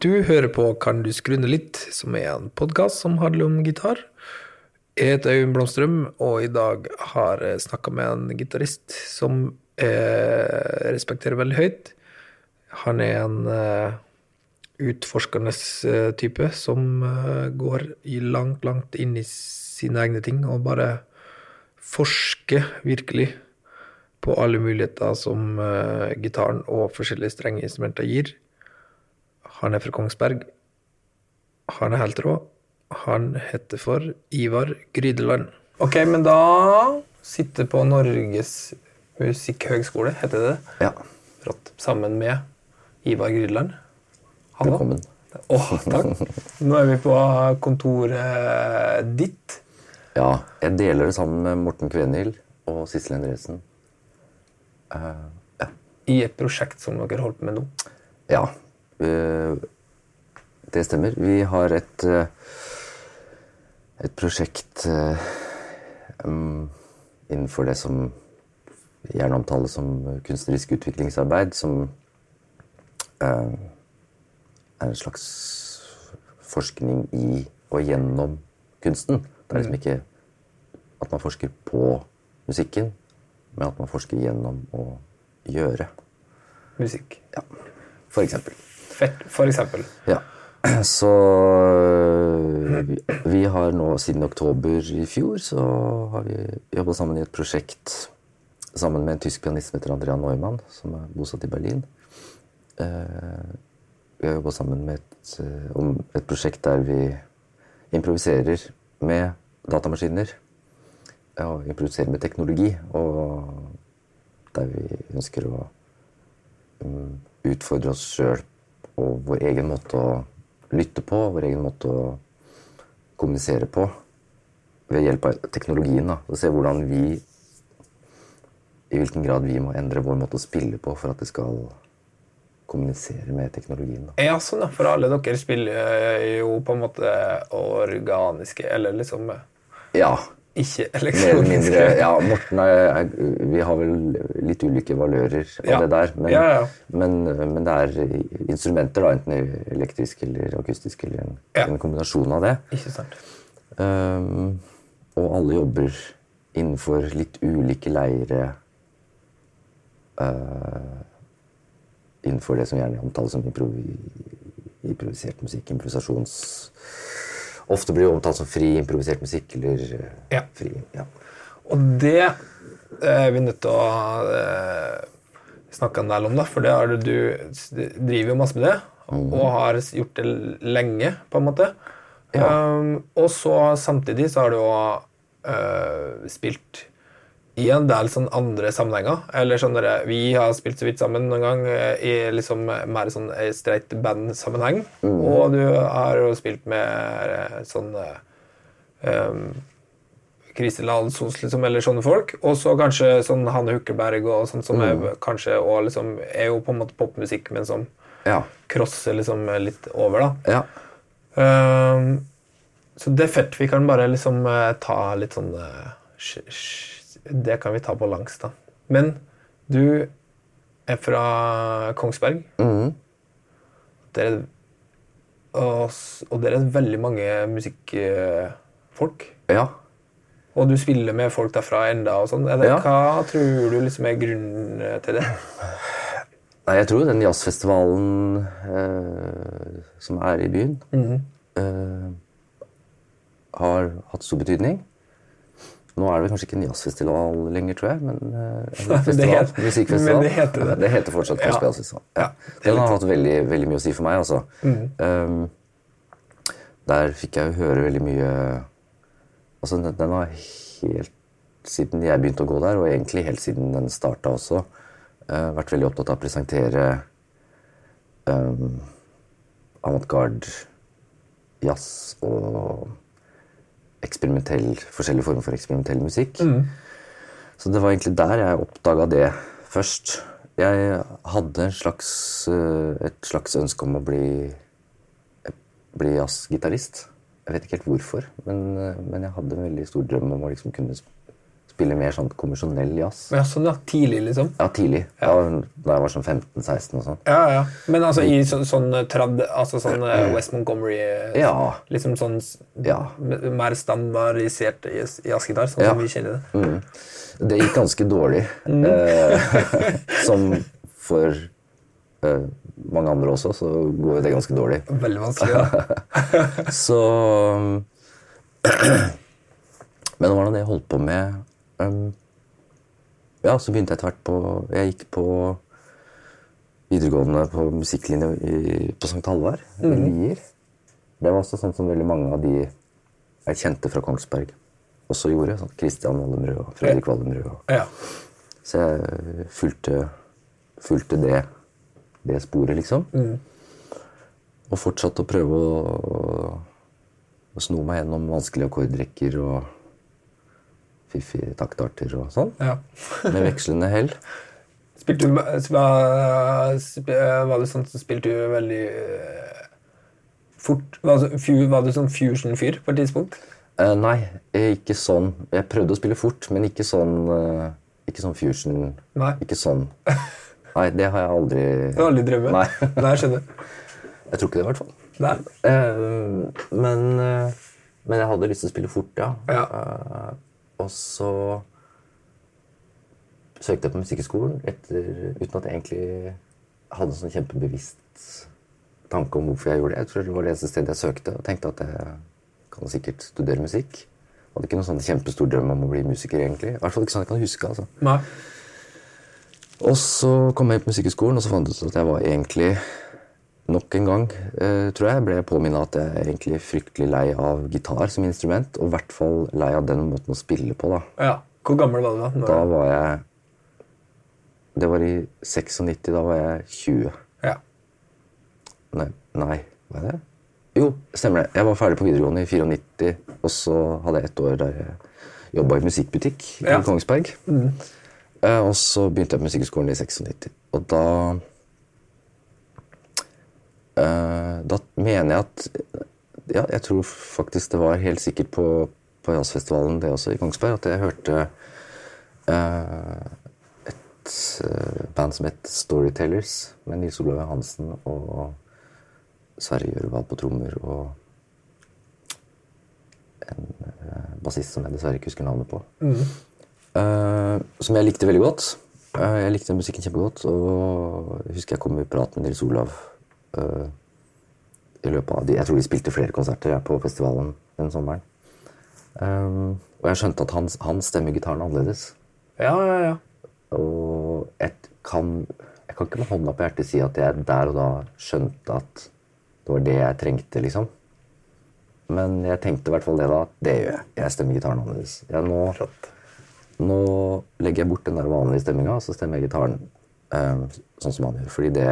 Du hører på Kan du skru ned litt, som er en podkast som handler om gitar. Jeg heter Øyvind Blomstrøm, og i dag har jeg snakka med en gitarist som jeg respekterer veldig høyt. Han er en eh, utforskende eh, type som eh, går langt, langt inn i sine egne ting og bare forsker virkelig på alle muligheter som uh, gitaren og forskjellige strengeinstrumenter gir. Han er fra Kongsberg. Han er helt rå. Han heter for Ivar Grydeland. Ok, men da sitter på Norges musikkhøgskole, heter det det? Ja. Rått. Sammen med Ivar Grydeland. Hallo. Velkommen. Åh, takk. Nå er vi på kontoret ditt. Ja, jeg deler det sammen med Morten Kvenhild og Sissel Endresen. I et prosjekt som dere holder på med nå. Ja, eh, det stemmer. Vi har et, eh, et prosjekt eh, innenfor det som gjerne omtales som kunstnerisk utviklingsarbeid, som eh, er en slags forskning i og gjennom kunsten. Det er liksom ikke at man forsker på musikken, men at man forsker gjennom å gjøre. Musikk. Ja, for eksempel. Fett, for eksempel. Ja. Så vi, vi har nå siden oktober i fjor så har vi jobba sammen i et prosjekt sammen med en tysk pianist som heter Andrea Neumann, som er bosatt i Berlin. Eh, vi har jobba sammen med et, eh, om et prosjekt der vi improviserer med datamaskiner. Ja, vi produserer med teknologi. Og der vi ønsker å mm, utfordre oss sjøl og vår egen måte å lytte på, vår egen måte å kommunisere på ved hjelp av teknologien. Da. Og se hvordan vi I hvilken grad vi må endre vår måte å spille på for at det skal kommunisere med teknologien. Da. Ja, sånn, ja. For alle dere spiller eh, jo på en måte organiske, eller liksom eh, Ja. Ikke elektroniske. mindre. Ja, Morten er, er Vi har vel litt ulike valører av Ja. det der. Men, Ja, ja. Men, men det er instrumenter, da, enten elektrisk eller akustisk, eller en, en kombinasjon av det. Ikke sant. Um, og alle jobber innenfor litt ulike leire uh, innenfor det som gjerne omtales som improvi improvisert musikk. Improvisasjons... Ofte blir det omtalt som fri improvisert musikk, eller eh, Ja. fri ja. Og det er vi nødt til å eh, snakke en del om, da. For det er du, du driver jo masse med det, og har gjort det lenge, på en måte. Ja. Um, og så samtidig så har du jo uh, spilt i en del sånn andre sammenhenger. Eller sånn der, Vi har spilt så vidt sammen noen gang eh, i liksom mer sånn eh, streit band-sammenheng. Og du har jo spilt med eh, sånn eh, um, Kristel Alsos, liksom, eller sånne folk. Og så kanskje sånn Hanne Hukkelberg og sånn som er kanskje og liksom er jo på en måte popmusikk, men som Ja. crosser liksom litt over, da. ja. Um, så det er fett. Vi kan bare liksom eh, ta litt sånn eh, sj- Det kan vi ta på langs, da. Men du er fra Kongsberg. Mhm. dere og, og dere er veldig mange musikkfolk. Ja. Og du spiller med folk derfra enda og sånn. Ja. Hva tror du liksom er grunnen til det? Nei, jeg tror den jazzfestivalen eh, som er i byen, eh, har hatt stor betydning. Nå er det kanskje ikke en jazzfestival lenger, tror jeg, men eh, festival, het- musikkfestival. men det heter det. det heter fortsatt Kongsberg Ja. Jazzfestival. Ja, Den har hatt veldig, veldig mye å si for meg, altså. Um, der fikk jeg høre veldig mye Altså, den, den har helt siden jeg begynte å gå der, og egentlig helt siden den starta også, uh, vært veldig opptatt av å presentere um, avantgarde jazz og eksperimentell, forskjellige former for eksperimentell musikk. Så det var egentlig der jeg oppdaga det først. Jeg hadde en slags, eh, et slags ønske om å bli, bli jazzgitarist. Jeg vet ikke helt hvorfor, men, eh, men jeg hadde en veldig stor drøm om å liksom kunne sp- spille mer sånn konvensjonell jazz. Ja, sånn ja, tidlig, liksom? Ja, tidlig. Da, da jeg var sånn 15-16 og sånn. Ja, ja. Men altså i sånn, sånn eh, trad... Altså sånn eh, West Montgomery eh, Ja. Liksom sånn Ja. mer standardisert jazz- jazzgitar, sånn Ja. som vi kjenner det. Mm. Det gikk ganske dårlig. Mm. som for uh, mange andre også, så går det ganske dårlig. Veldig vanskelig, da. Så Men det var nå det jeg holdt på med. Um, ja, så begynte jeg etter hvert på Jeg gikk på videregående på musikklinje i, på St. Halvard i Lier. Det var også sånn som veldig mange av de jeg kjente fra Kongsberg også gjorde. Sånn Christian Wallenrød og Fredrik Wallenrød. og- Ja. Så jeg fulgte, fulgte det, det sporet, liksom. Og fortsatte å prøve å, å sno meg gjennom vanskelige akkordrekker og fiffige taktarter og sånn. ja. Med vekslende hell. Spilte du sp- Var det sånn som spilte du veldig eh, fort? Var du, sånn fusion-fyr på et tidspunkt? Uh, nei, eh, ikke sånn. Jeg prøvde å spille fort, men ikke sånn, uh, ikke sånn fusion. Nei. Ikke sånn. Nei, det har jeg aldri Du har aldri drømt? Nei. Nei, jeg skjønner. Jeg tror ikke det, i hvert fall. Nei. Uh, men, eh, men jeg hadde lyst til å spille fort, ja. Ja. Og så søkte jeg på Musikkhøgskolen uten at jeg egentlig hadde sånn kjempebevisst tanke om hvorfor jeg gjorde det. Jeg tror det var det eneste stedet jeg søkte, og tenkte at jeg kan sikkert studere musikk. Jeg Hadde ikke noen sånn kjempestor drøm om å bli musiker, egentlig. I hvert fall ikke sånn jeg kan huske. altså. Nei. Og så kom jeg på Musikkhøgskolen, og så fant jeg ut at jeg var egentlig Nok en gang eh, tror jeg ble jeg påminnet at jeg er egentlig fryktelig lei av gitar som instrument. Og i hvert fall lei av den måten å spille på. Da Ja. Hvor gammel var du da? Når- Da var jeg Det var i 96. Da var jeg 20. Ja. Nei, nei var er det? Jo, stemmer det. Jeg var ferdig på videregående i 94, og så hadde jeg ett år der jeg jobba i musikkbutikk Ja. i Kongsberg. Eh, og så begynte jeg på Musikkhøgskolen i 96. Og da Da mener jeg at Ja, jeg tror faktisk det var helt sikkert på, på jazzfestivalen, det også, i Kongsberg, at jeg hørte eh, et eh, band som het Storytellers, med Nils Olav Johansen og Sverre Gjørvald på trommer og en uh, bassist som jeg dessverre ikke husker navnet på. Eh, som jeg likte veldig godt. Uh, jeg likte musikken kjempegodt, og jeg husker jeg kom i prat med Nils Olav eh, i løpet av de, Jeg tror de spilte flere konserter på festivalen den sommeren. Um, og jeg skjønte at han, han stemmer gitaren annerledes. Ja, ja, ja. Og jeg kan, jeg kan ikke med hånda på hjertet si at jeg der og da skjønte at det var det jeg trengte, liksom. Men jeg tenkte i hvert fall det da. Det gjør jeg. Jeg stemmer gitaren annerledes. Ja, nå, nå legger jeg bort den der vanlige stemminga, og så stemmer jeg gitaren um, sånn som han gjør. Fordi det,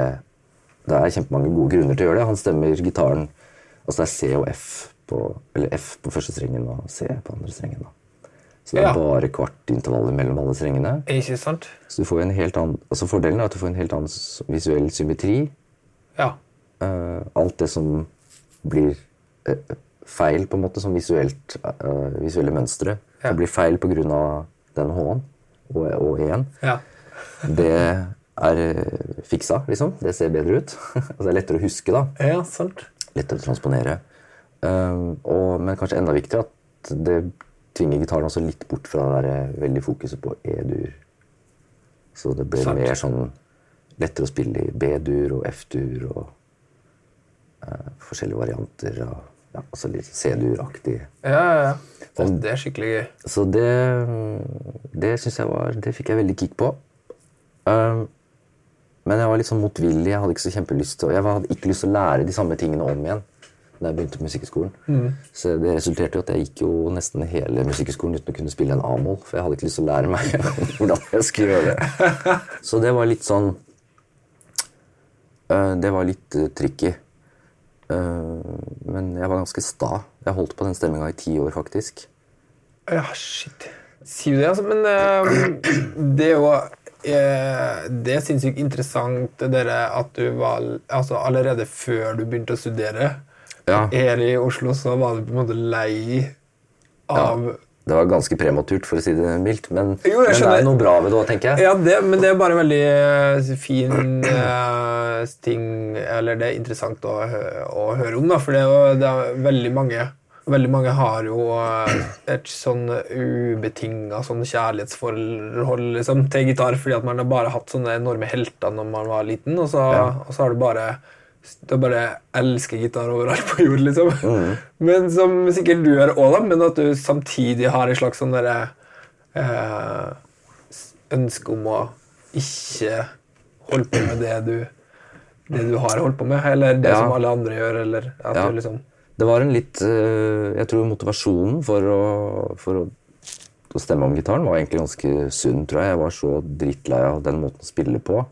det er kjempemange gode grunner til å gjøre det. Han stemmer gitaren Altså det er C og F på Eller F på første strengen og C på andre strengen. da. Så det er Ja. bare kvartintervaller mellom alle strengene. Ikke sant? Så du får en helt annen, altså Fordelen er at du får en helt annen visuell symmetri. Ja. Uh, alt det som blir uh, feil, på en måte, som visuelt, uh, visuelle mønstre, Ja. det blir feil pga. den H-en og, og E-en. Ja. Det er eh, fiksa, liksom. Det ser bedre ut. altså det er lettere å huske, da. Ja, sant. Lettere å transponere. Um, og, men kanskje enda viktigere at det tvinger gitaren også litt bort fra det der veldig fokuset på E-dur. Så det blir Sant. mer sånn lettere å spille i B-dur og F-dur og uh, forskjellige varianter Og, ja, altså litt C-dur-aktig. Ja, ja, ja. Det, det er skikkelig gøy. Så det, det syns jeg var Det fikk jeg veldig kick på. Um, men jeg var litt sånn motvillig. Jeg hadde ikke så kjempelyst til Jeg hadde ikke lyst til å lære de samme tingene om igjen da jeg begynte på Musikkhøgskolen. Så det resulterte i at jeg gikk jo nesten hele Musikkhøgskolen uten å kunne spille en A-moll. For jeg hadde ikke lyst til å lære meg hvordan jeg skulle gjøre det. Så det var litt sånn øh, Det var litt uh, tricky. Uh, men jeg var ganske sta. Jeg holdt på den stemminga i ti år, faktisk. Ja, shit. Sier du det, altså? Men eh, det er jo eh, Det er sinnssykt interessant det at du var altså Allerede før du begynte å studere Ja. her i Oslo, så var du på en måte lei av Det var ganske prematurt, for å si det mildt. Men, Jo, men det er noe bra ved det òg, tenker jeg. Ja, det, men det er bare en veldig eh, fin eh, ting Eller det er interessant å, å høre om, da, for det er jo det er veldig mange Veldig mange har jo eh, et sånn ubetinga sånn kjærlighetsforhold liksom, til gitar, fordi at man har bare hatt sånne enorme helter når man var liten, og så, og så har du bare du bare elsker gitar overalt på jord, liksom. Men som sikkert du gjør òg, men at du samtidig har en slags sånn derre eh, ønske om å ikke holde på med det du det du har holdt på med, eller det Ja. som alle andre gjør, eller at Ja. du liksom Det var en litt øh, Jeg tror motivasjonen for å, for å, å stemme om gitaren var egentlig ganske sunn, tror jeg. Jeg var så drittlei av den måten å spille på.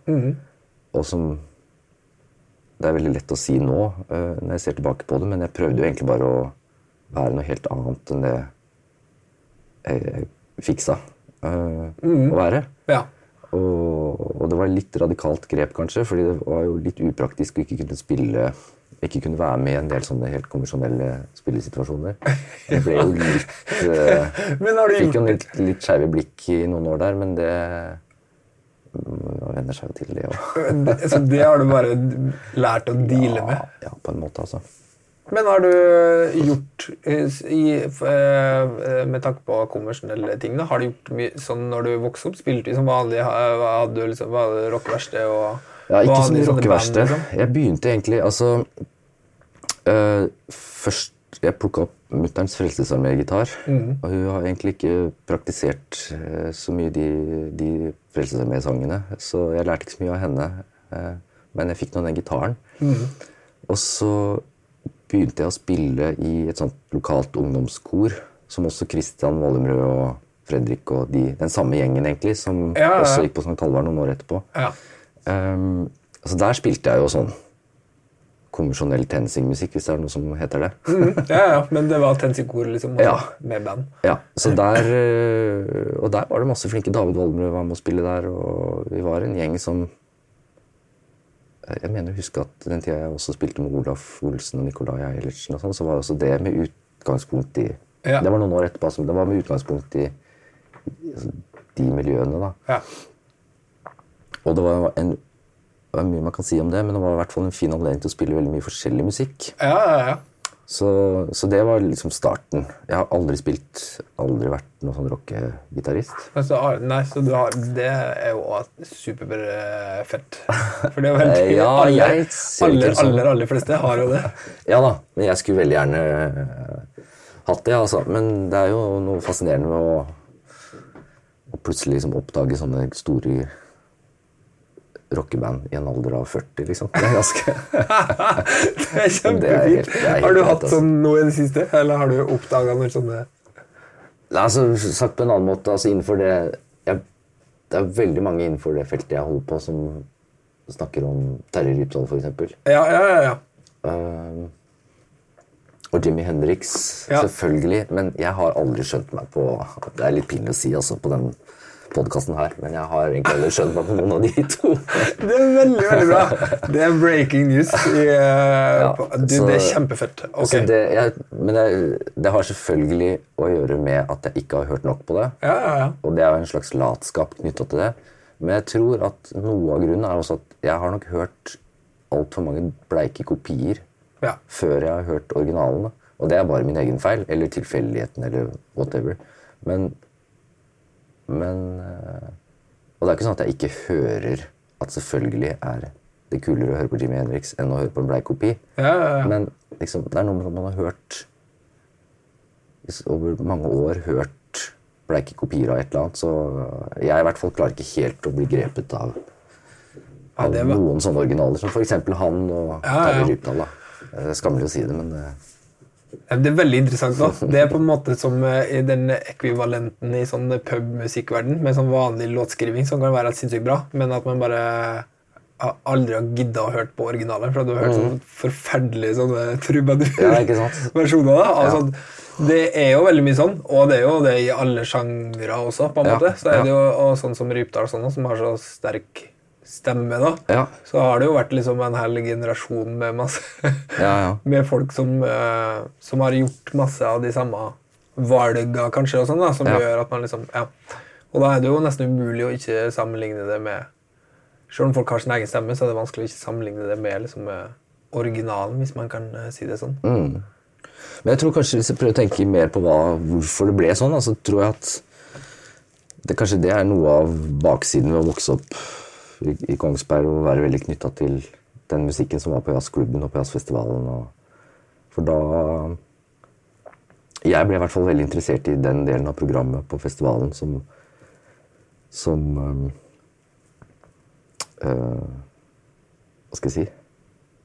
Og som Det er veldig lett å si nå øh, når jeg ser tilbake på det, men jeg prøvde jo egentlig bare å være noe helt annet enn det jeg fiksa øh, å være. Ja. Og, og det var litt radikalt grep, kanskje, fordi det var jo litt upraktisk å ikke kunne spille ikke kunne være med i en del sånne helt konvensjonelle spillesituasjoner. Jeg ble jo litt Men har du Fikk jo en litt, litt skeive blikk i noen år der, men det mm, venner seg jo til, det òg. Så det har du bare lært å deale Ja, med. ja, på en måte, altså. Men har du gjort eh, i, eh, Med tanke på konvensjonelle ting, da, har du gjort mye sånn når du vokste opp? Spilte du som vanlig? Ha- Hadde du liksom, det rockeverksted og Ja, ikke så mye rockeverksted. liksom? Jeg begynte egentlig Altså uh, Først Jeg plukka opp mutterns Frelsesarmé-gitar. Mm. Og hun har egentlig ikke praktisert uh, så mye de, de Frelsesarmé-sangene, så jeg lærte ikke så mye av henne. Uh, men jeg fikk nå den gitaren. Mm. Og så begynte jeg å spille i et sånt lokalt ungdomskor, som også Christian Vålemrød og Fredrik og de, den samme gjengen, egentlig, som ja, ja. også gikk på St. Halvard noen år etterpå. Ja. Um, altså der spilte jeg jo sånn konvensjonell TenSing-musikk, hvis det er noe som heter det. ja, ja, men det var Tensikor liksom, Ja. med band. Ja, så der, øh, Og der var det masse flinke. David Woldmrud var med å spille der, og vi var en gjeng som Jeg mener å huske at den tida jeg også spilte med Olaf Olsen og Nikolai Eilertsen, og sånn, så var også det med utgangspunkt i Ja. Det var noen år etterpå, altså, det var med utgangspunkt i altså, de miljøene, da. Ja. Og det var, en, det er mye man kan si om det, men det var i hvert fall en fin anledning til å spille veldig mye forskjellig musikk. Ja, ja, ja. Så, så det var liksom starten. Jeg har aldri spilt, aldri vært noen sånn rockegitarist. Men så, nei, så du har, det er jo superfett. For det er jo Eh, ja, jeg ser aller, sånn. aller, aller fleste har jo det. Ja da, men jeg skulle veldig gjerne eh, hatt det, altså. Men det er jo noe fascinerende med å, å plutselig liksom oppdage sånne store rockeband i en alder av 40, liksom. Det er ganske Det er kjempefint. har du hatt altså. sånn noe i det siste, eller har du oppdaga noe sånne altså, sagt på en annen måte, altså innenfor det jeg, Det er veldig mange innenfor det feltet jeg holder på, som snakker om Terje Rypdal, f.eks. Ja, ja, ja. ja. Um, og Jimmy Hendrix, Ja. selvfølgelig. Men jeg har aldri skjønt meg på Det er litt pinlig å si altså, på den podkasten her, men jeg har egentlig aldri skjønt meg på noen av de to. Det er veldig, veldig bra. Det er breaking news. I, uh, ja, du, så- det er kjempefett. Okay. Det, jeg, men det, det har selvfølgelig å gjøre med at jeg ikke har hørt nok på det. Ja, ja, ja. Og det er jo en slags latskap knytta til det. Men jeg tror at noe av grunnen er også at jeg har nok hørt altfor mange bleike kopier Ja. før jeg har hørt originalene. Og det er bare min egen feil, eller tilfeldigheten, eller whatever. Men, men eh, Og det er ikke sånn at jeg ikke hører at selvfølgelig er det kulere å høre på Jimmy Henriks enn å høre på en blei kopi. Ja, ja, ja. Men liksom, det er noe med at man har hørt over mange år hørt bleike kopier av et eller annet, så jeg i hvert fall klarer ikke helt å bli grepet av, av var- noen sånne originaler, som f.eks. han og Ja, Terje. Rypdal. Skammelig å si det, men eh, Det er veldig interessant. da. Det er på en måte som eh, i den ekvivalenten i sånn pubmusikkverden, med sånn vanlig låtskriving som kan være helt sinnssykt bra, men at man bare aldri har gidda å høre på originalen, for du har hørt sånne forferdelige sånne trubadurversjoner. Ja. Altså, Det er jo veldig mye sånn, og det er jo det i alle sjangre også, på en måte. Så er det jo, sånn som Rypdal, sånn, som har så sterk stemme, da. Ja. Så har det jo vært liksom en hel generasjon med masse Ja, ja. med folk som, uh, som har gjort masse av de samme valga, kanskje, og sånn, da, som gjør at man liksom ja. Og da er det jo nesten umulig å ikke sammenligne det med Selv om folk har sin egen stemme, så er det vanskelig å ikke sammenligne det med, liksom, med originalen, hvis man kan uh, si det sånn. Men jeg tror kanskje hvis jeg prøver å tenke mer på hva, hvorfor det ble sånn, så tror jeg at det, kanskje det er noe av baksiden ved å vokse opp i, i Kongsberg og være veldig knytta til den musikken som var på jazzklubben og på jazzfestivalen. Og, for da Jeg ble i hvert fall veldig interessert i den delen av programmet på festivalen som som um, øh, Hva skal jeg si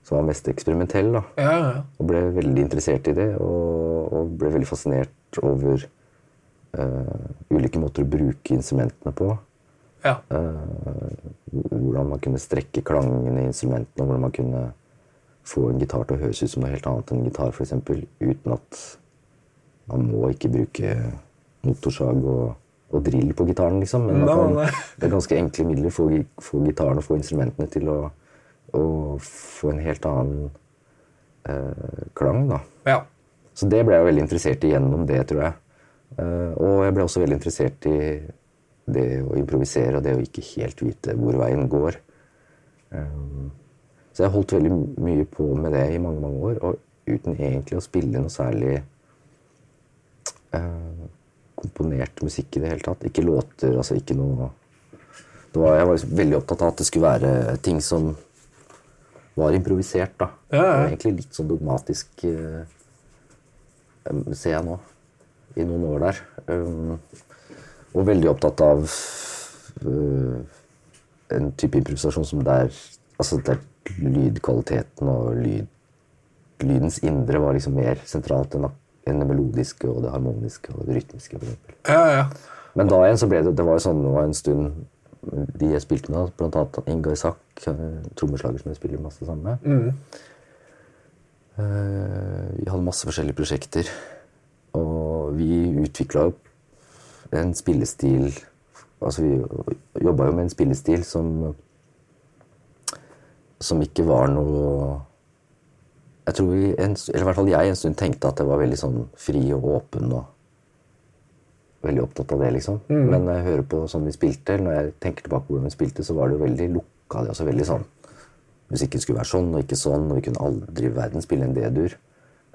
Som var mest eksperimentell. da Ja, ja, og ble veldig interessert i det. Og, og ble veldig fascinert over eh, ulike måter å bruke instrumentene på. Ja. Hvordan man kunne strekke klangene i instrumentene, hvordan man kunne få en gitar til å høres ut som noe helt annet enn en gitar, f.eks. Uten at man må ikke bruke motorsag og, og drill på gitaren, liksom. Men man kan med ganske enkle midler få, få gitaren og få instrumentene til å, å få en helt annen eh, klang, da. ja. Så det ble jeg veldig interessert i gjennom det, tror jeg. Eh, og jeg ble også veldig interessert i det å improvisere og det å ikke helt vite hvor veien går. Eh, så jeg holdt veldig mye på med det i mange, mange år, og uten egentlig å spille noe særlig eh, komponert musikk i det hele tatt. Ikke låter, altså ikke noe var, Jeg var liksom veldig opptatt av at det skulle være ting som var improvisert, da. Ja, ja. Egentlig litt sånn dogmatisk eh, ser jeg nå, i noen år der. Um, og veldig opptatt av uh, en type improvisasjon som der altså der lydkvaliteten og lyd, lydens indre var liksom mer sentralt enn, enn det melodiske og det harmoniske og det rytmiske. For eksempel. ja, ja. Men da igjen så ble det det var jo sånn det var en stund De jeg spilte med, blant annet Ingar Zack, trommeslager som jeg spiller masse sammen med. Eh, vi hadde masse forskjellige prosjekter. Og vi utvikla jo en spillestil Altså vi jobba jo med en spillestil som Som ikke var noe Jeg tror vi, en, eller i hvert fall jeg en stund tenkte at det var veldig sånn fri og åpen og veldig opptatt av det, liksom. Men når jeg hører på sånn vi spilte, eller når jeg tenker tilbake på hvordan vi spilte, så var det jo veldig lukka. Det, Altså veldig sånn Musikken skulle være sånn og ikke sånn, og vi kunne aldri i verden spille en D-dur.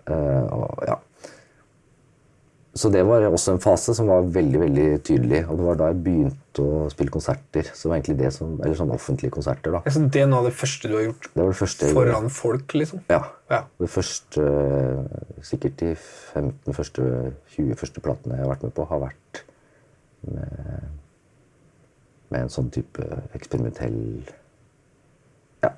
Uh, og, ja. Så det var også en fase som var veldig veldig tydelig. Og det var da jeg begynte å spille konserter. Som egentlig det som, Eller sånn offentlige konserter, da. Så det er noe av det første du har gjort Det var det første jeg gjorde. foran folk, liksom? Ja. Ja. Det første Sikkert de 15 første, 20 første platene jeg har vært med på, har vært med, med en sånn type eksperimentell Ja.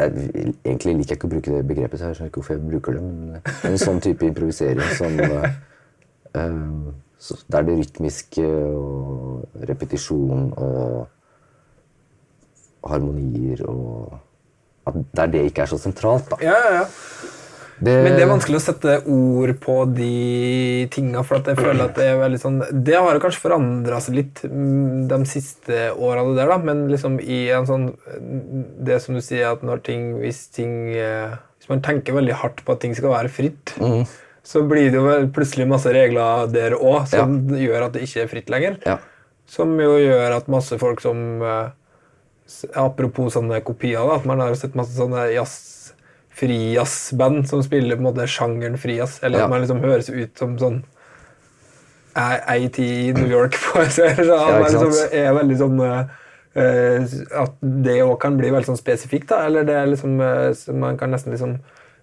Jeg, egentlig liker jeg ikke å bruke det begrepet, så jeg skjønner ikke hvorfor jeg bruker det, men en sånn type improvisering som Der det rytmiske og repetisjon og harmonier og at Der det ikke er så sentralt, da. Ja, ja, ja. Det, Men det er vanskelig å sette ord på de tinga, for at jeg føler at det er veldig sånn Det har jo kanskje forandra seg litt mm, de siste åra, det der, da, men liksom i en sånn Det som du sier, at når ting Hvis ting eh, Hvis man tenker veldig hardt på at ting skal være fritt, så blir det jo plutselig masse regler der òg som gjør at det ikke er fritt lenger. Ja. som jo gjør at masse folk som eh, Apropos sånne kopier, da, at man har sett masse sånne jazz, frijazzband som spiller på en måte sjangeren frijazz, eller Ja. at man liksom høres ut som sånn AT i New York på eller så, at Ja, man liksom er veldig sånn eh, eh, At det òg kan bli veldig sånn spesifikt, da, eller det er liksom eh, Man kan nesten liksom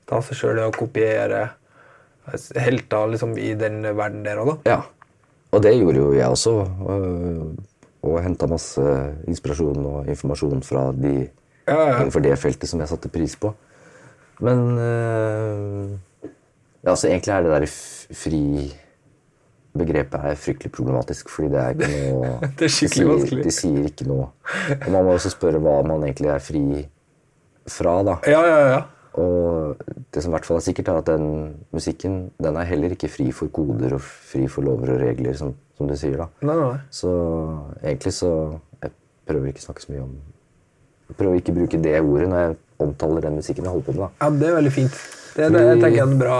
ta seg sjøl i å kopiere eh, helter liksom i den verden der òg, da. Ja. Og det gjorde jo jeg også. øh, Og henta masse inspirasjon og informasjon fra de Ja, ja. innenfor det feltet som jeg satte pris på. Men øh, ja, altså Egentlig er det der fri begrepet er fryktelig problematisk, fordi det er ikke noe Det er skikkelig sier, vanskelig. De sier ikke noe. Og man må også spørre hva man egentlig er fri fra, da. Ja, ja, ja. Og det som i hvert fall er sikkert, er at den musikken den er heller ikke fri for koder og fri for lover og regler, som, som du sier. da. Nei, nei. Så egentlig så Jeg prøver ikke å snakke så mye om Jeg prøver ikke å bruke det ordet når jeg omtaler den musikken jeg holder på med. da. Ja, det er veldig fint. Det, det jeg tenker jeg er en bra,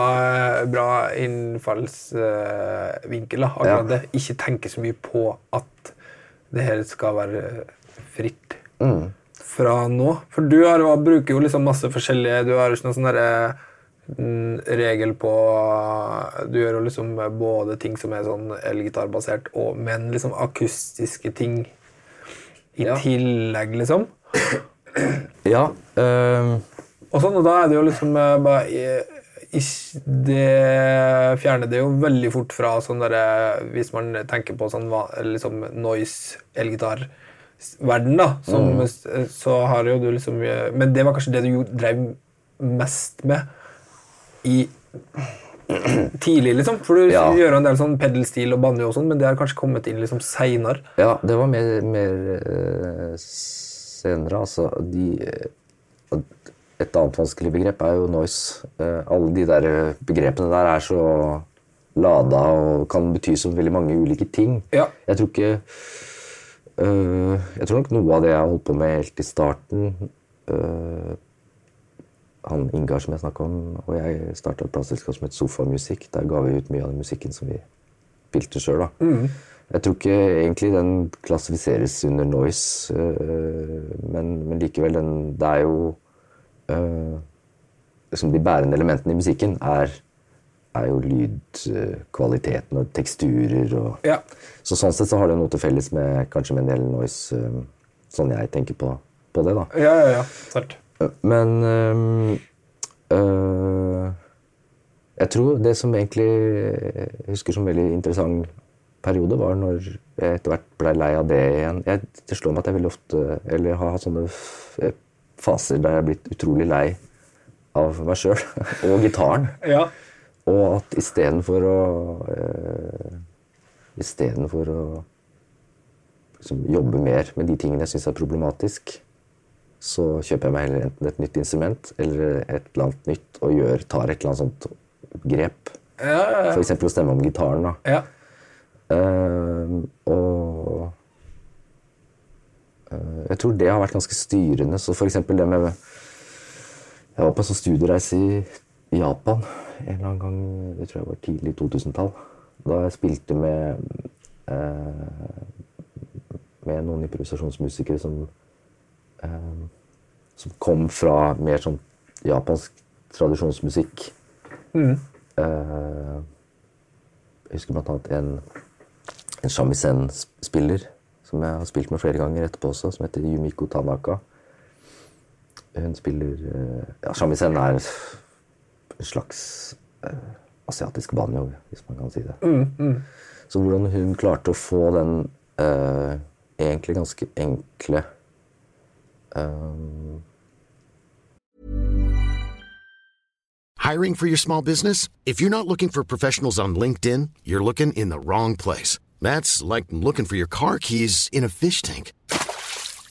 bra innfallsvinkel. da, akkurat Ja. det. Ikke tenke så mye på at det her skal være fritt fra nå. For du har, bruker jo liksom masse forskjellige Du har ikke noen sånn mm, regel på Du gjør jo liksom både ting som er sånn elgitarbasert, og men liksom akustiske ting i Ja. tillegg, liksom. Ja, øhm, Og sånn, og da er det jo liksom eh, bare Det fjerner det jo veldig fort fra sånn derre Hvis man tenker på sånn liksom noise, elgitar-verden, da, som, så har jo du liksom eh, Men det var kanskje det du drev mest med i tidlig, liksom? For du Ja. gjør en del sånn pedelstil og banjo og sånn, men det har kanskje kommet inn liksom seinere. ja, det var mer, mer uh, senere, altså. De, uh, et annet vanskelig begrep er jo noise. Uh, alle de der begrepene der er så lada og kan bety så veldig mange ulike ting. Ja. Jeg tror ikke Jeg tror nok noe av det jeg holdt på med helt i starten øh, Han Ingar som jeg snakka om, og jeg starta et plateselskap som het Sofamusikk. Der ga vi ut mye av den musikken som vi spilte sjøl. Jeg tror ikke egentlig den klassifiseres under noise, øh, men, men likevel, den, det er jo liksom De bærende elementene i musikken er, er jo lydkvaliteten og teksturer og Ja. Så sånn sett så har det noe til felles med kanskje med en del noise, øh, sånn jeg tenker på, på det, da. Ja, ja, ja. Sant. Men øhm, øh, jeg tror det som egentlig jeg husker som veldig interessant periode, var når jeg etter hvert ble lei av det igjen. Jeg, det slår meg at jeg veldig ofte eller har hatt sånne faser der jeg har blitt utrolig lei av meg sjøl og gitaren. Ja. Og at istedenfor å øh, Istedenfor å liksom, jobbe mer med de tingene jeg syns er problematisk, så kjøper jeg meg heller enten et nytt instrument eller et eller annet nytt og gjør, tar et eller annet sånt grep. Ja, ja, ja. Eksempel å stemme om gitaren. da. ja. Uh, og uh, jeg tror det har vært ganske styrende. Så eksempel det med Jeg var på en sånn studiereise i Japan en eller annen gang det tror jeg var tidlig 2000-tall. Da jeg spilte med eh, med noen improvisasjonsmusikere som eh, som kom fra mer sånn japansk tradisjonsmusikk. Eh, jeg husker blant annet en, en shamisen-spiller som jeg har spilt med flere ganger etterpå også, som heter Yumiko Tanaka. Hun spiller eh, Ja, shamisen er en slags uh, asiatisk banjo, hvis man kan si det. Så hvordan hun klarte å få den uh, egentlig ganske enkle um Hiring for your small business? If you're not looking for professionals on LinkedIn, you're looking in the wrong place. That's like looking for your car keys in a fish tank.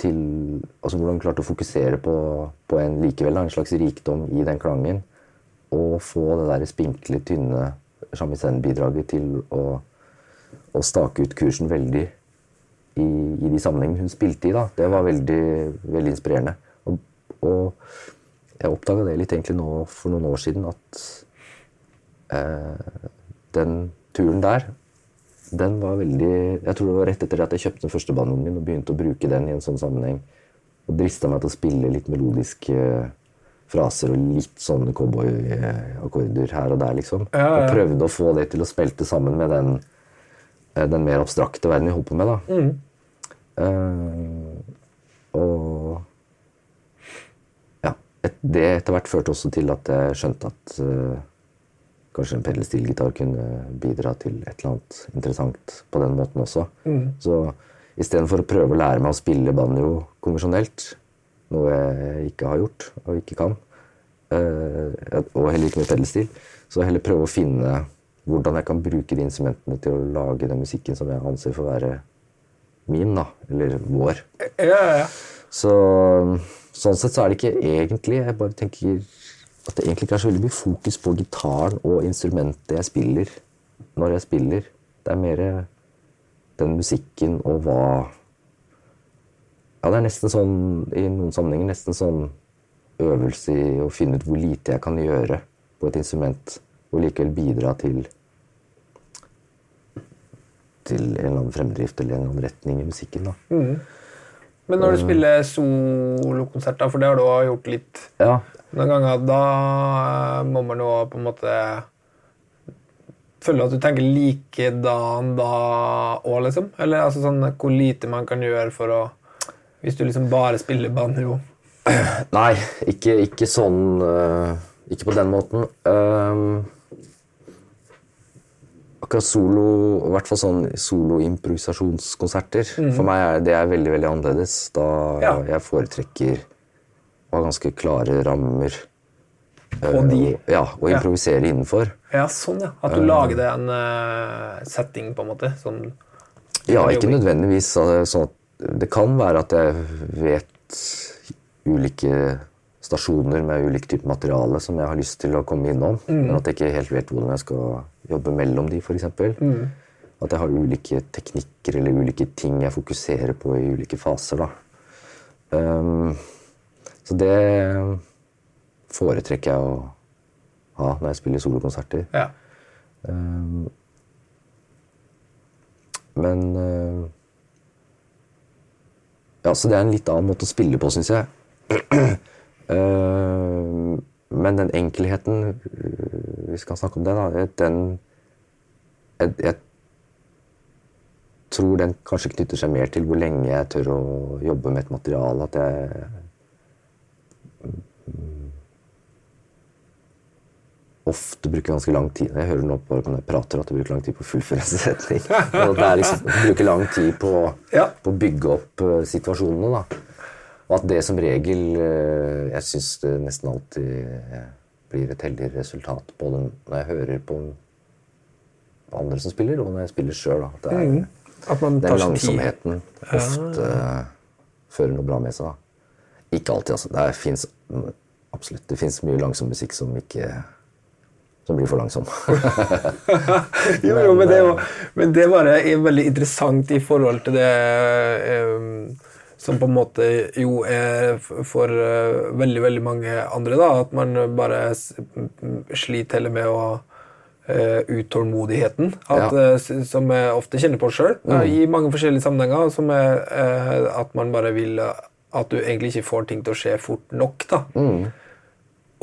Til Altså hvordan klarte å fokusere på, på en likevel, en slags rikdom i den klangen. Og få det der spinkle, tynne shamisen-bidraget til å, å stake ut kursen veldig i, i de sammenhengene hun spilte i. da. Det var veldig, veldig inspirerende. Og, og jeg oppdaga det litt egentlig nå for noen år siden, at eh, den turen der den var veldig Jeg tror det var rett etter at jeg kjøpte den første banjoen min og begynte å bruke den i en sånn sammenheng. Og drista meg til å spille litt melodiske fraser og litt sånne cowboyakkorder her og der, liksom. Ja, ja. Og prøvde å få det til å spelte sammen med den, eh, den mer abstrakte verden jeg holdt på med, da. Mm. Uh, og ja, et, det etter hvert førte også til at jeg skjønte at eh, kanskje en pedelstilgitar kunne bidra til et eller annet interessant på den måten også. Så istedenfor å prøve å lære meg å spille banjo konvensjonelt, noe jeg ikke har gjort og ikke kan, eh, og heller ikke med pedelstil, så heller prøve å finne hvordan jeg kan bruke de instrumentene til å lage den musikken som jeg anser for å være min, da, eller vår. Ja, ja, ja. Så sånn sett så er det ikke egentlig Jeg bare tenker at det egentlig ikke er så veldig mye fokus på gitaren og instrumentet jeg spiller når jeg spiller. Det er mer den musikken og hva Ja, det er nesten sånn i noen sammenhenger nesten sånn øvelse i å finne ut hvor lite jeg kan gjøre på et instrument, og likevel bidra til til en eller annen fremdrift eller en eller annen retning i musikken. da. Men når du spiller solokonserter, for det har du også gjort litt Ja, noen ganger, da eh, må man jo på en måte føle at du tenker likedan da òg, liksom? Eller altså sånn hvor lite man kan gjøre for å Hvis du liksom bare spiller banjo. Nei, ikke, ikke sånn øh, Ikke på den måten. Um, akkurat solo, i hvert fall sånn soloimprovisasjonskonserter, for meg er det er veldig veldig annerledes. Da Ja. jeg foretrekker å ha ganske klare rammer. På øh, de? og- Ja, og Ja. improvisere innenfor. Ja, sånn, ja. At du lager det en uh, setting, på en måte. Sånn Ja, ikke nødvendigvis altså, sånn at Det kan være at jeg vet ulike stasjoner med ulike typer materiale som jeg har lyst til å komme innom, Mm. men at jeg ikke helt vet hvordan jeg skal jobbe mellom de, f.eks. Mm. At jeg har ulike teknikker eller ulike ting jeg fokuserer på i ulike faser. Da. Um, så det foretrekker jeg å ha når jeg spiller solokonserter. Ja. Um, men uh, Ja, så det er en litt annen måte å spille på, syns jeg. Ehm, men den enkelheten, øh, vi skal snakke om det, da, den jeg, jeg tror den kanskje knytter seg mer til hvor lenge jeg tør å jobbe med et materiale. At jeg ofte bruker ganske lang tid. Jeg hører nå på når jeg prater at jeg bruker lang tid på å fullføre en setning. Og det er liksom, bruker lang tid på, Ja. å bygge opp eh, situasjonene. da. Og at det som regel eh, Jeg syns det nesten alltid blir et heldig resultat både når jeg hører på andre som spiller, og når jeg spiller sjøl. At det er At man den seg tid. langsomheten ofte fører noe bra med seg. da. Ikke alltid, altså. Det fins absolutt det finnes mye langsom musikk som ikke som blir for langsom. Jo, jo, men det, var, men det var er veldig interessant i forhold til det eh, som på en måte jo er for eh, veldig, veldig mange andre, da. At man bare sliter heller med å Uh, utålmodigheten. At, Ja. uh, som jeg ofte kjenner på sjøl i mange forskjellige sammenhenger. Som er eh, at man bare vil eh, At du egentlig ikke får ting til å skje fort nok. da.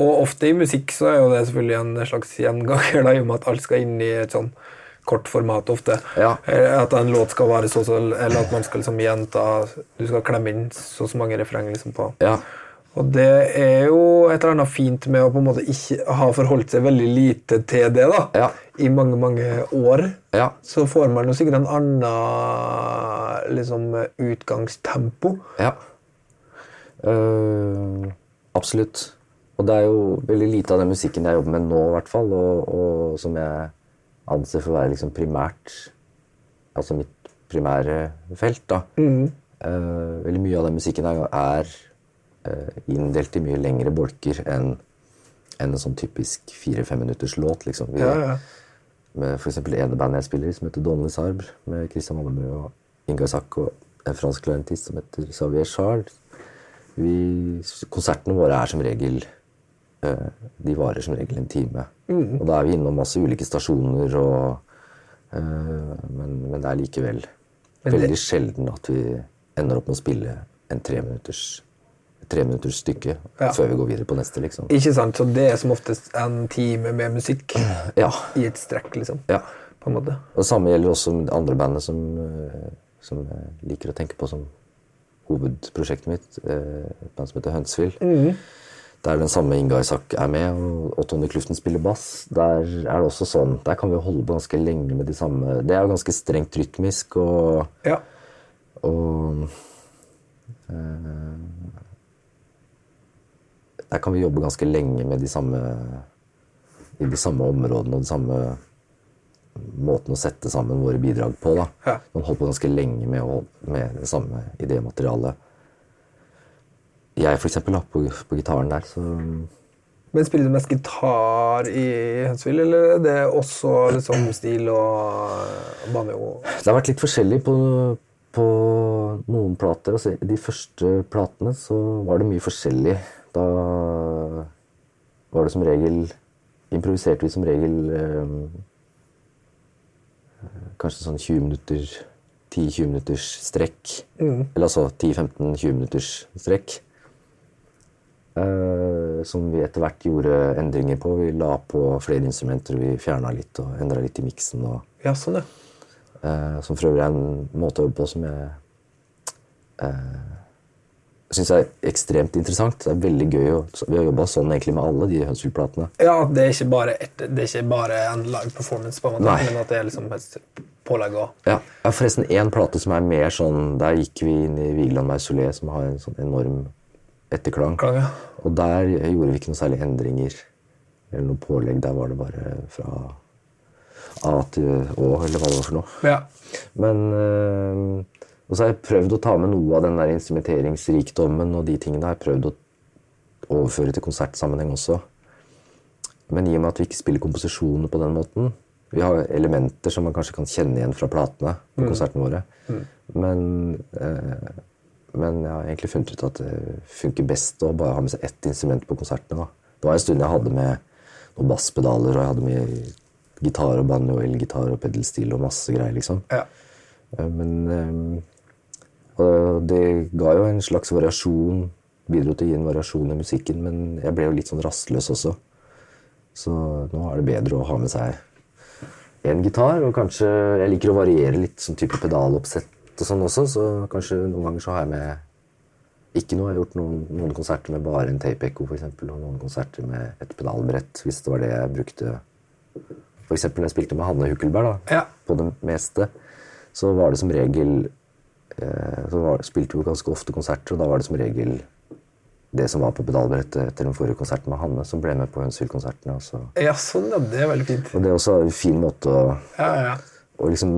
Og ofte i musikk så er jo det selvfølgelig en slags gjenganger, da, i og med at alt skal inn i et sånn kort format ofte. Ja. Eh, At en låt skal vare så så, eller at man skal liksom gjenta Du skal klemme inn så så mange refreng liksom på. ja. Og det er jo et eller annet fint med å på en måte ikke ha forholdt seg veldig lite til det da, Ja. i mange, mange år. Ja. Så får man jo sikkert en annen liksom, utgangstempo. Ja. Uh, absolutt. Og det er jo veldig lite av den musikken jeg jobber med nå, i hvert fall, og, og som jeg anser for å være liksom primært Altså mitt primære felt, da. Eh, veldig mye av den musikken er, er eh, inndelt i mye lengre bolker enn en sånn typisk fire-fem minutters låt. liksom. Vi, Ja, ja. Med eksempel ene bandet jeg spiller i, som heter Donne Sarbre, med Christian Malmö og Ingar Sack, og en fransk klarentist som heter Xavier Charles. Vi, konsertene våre er som regel De varer som regel en time. Mm. Og da er vi innom masse ulike stasjoner, og, eh, men, men det er likevel det- veldig sjelden at vi ender opp med å spille en treminutters treminutters stykke Ja. før vi går videre på neste, liksom. Ikke sant? Så det er som oftest en time med musikk Ja. i et strekk, liksom. ja. På en måte. Og det samme gjelder også det andre bandet som, eh, som jeg liker å tenke på som hovedprosjektet mitt. eh, Et band som heter Huntsville. Der den samme Inga Isak er med, og, og Tony Kluften spiller bass. Der er det også sånn. Der kan vi holde på ganske lenge med de samme Det er jo ganske strengt rytmisk og, Ja. og eh, Der kan vi jobbe ganske lenge med de samme i de samme områdene og de samme måten å sette sammen våre bidrag på. da. Ja. Man holdt på ganske lenge med, å, med det samme idématerialet. Jeg for eksempel, da, på, på gitaren der, så Men spiller du mest gitar i Huntsville, eller er det også liksom stil og banjo? Det har vært litt forskjellig på, på noen plater. Altså, de første platene så var det mye forskjellig. Da var det som regel Improviserte vi som regel eh, Kanskje sånn 20 minutter 10-20 minutters strekk. Eller altså 10-15-20 minutters strekk. Eh, som vi etter hvert gjorde endringer på. Vi la på flere instrumenter, vi fjerna litt og endra litt i miksen. og Ja, sånn, ja. Eh, som for øvrig er en måte å øve på som jeg eh, syns er ekstremt interessant. Det er veldig gøy. Vi har jobba sånn egentlig med alle de Hønsvill-platene. Ja, det er ikke bare, et, det er ikke bare en live performance, på en måte, Nei. men at det er liksom et pålegg òg. Ja. Jeg har forresten én plate som er mer sånn Der gikk vi inn i Vigeland Mausolé, som har en sånn enorm etterklang. Klang, ja. Og der gjorde vi ikke noe særlig endringer eller noe pålegg. Der var det bare fra A til Å, eller hva det var for noe. Ja. Men øh, Og så har jeg prøvd å ta med noe av den der instrumenteringsrikdommen og de tingene har jeg prøvd å overføre til konsertsammenheng også. Men i og med at vi ikke spiller komposisjoner på den måten Vi har elementer som man kanskje kan kjenne igjen fra platene på konsertene våre. Men, øh, men jeg har egentlig funnet ut at det funker best å bare ha med seg ett instrument på konsertene. da. Det var en stund jeg hadde med noen basspedaler, og jeg hadde med gitar og banjo, elgitar og pedelstil og masse greier, liksom. ja. Eh, Men eh, og det ga jo en slags variasjon, bidro til å gi en variasjon i musikken, men jeg ble jo litt sånn rastløs også. Så nå er det bedre å ha med seg en gitar, og kanskje Jeg liker å variere litt sånn type pedaloppsett og sånn også, så kanskje noen ganger så har jeg med ikke noe. Jeg har gjort noen, noen konserter med bare en tape echo, for eksempel, og noen konserter med et pedalbrett, hvis det var det jeg brukte. Eksempel når jeg spilte med Hanne Hukkelberg, da, Ja. på det meste, så var det som regel eh, Så var, spilte vi ganske ofte konserter, og da var det som regel det som var på pedalbrettet etter den forrige konserten med Hanne, som ble med på Hønsvill-konsertene. altså. ja, sånn, ja. Det er veldig fint. Og det er også en fin måte å, Ja, ja. å liksom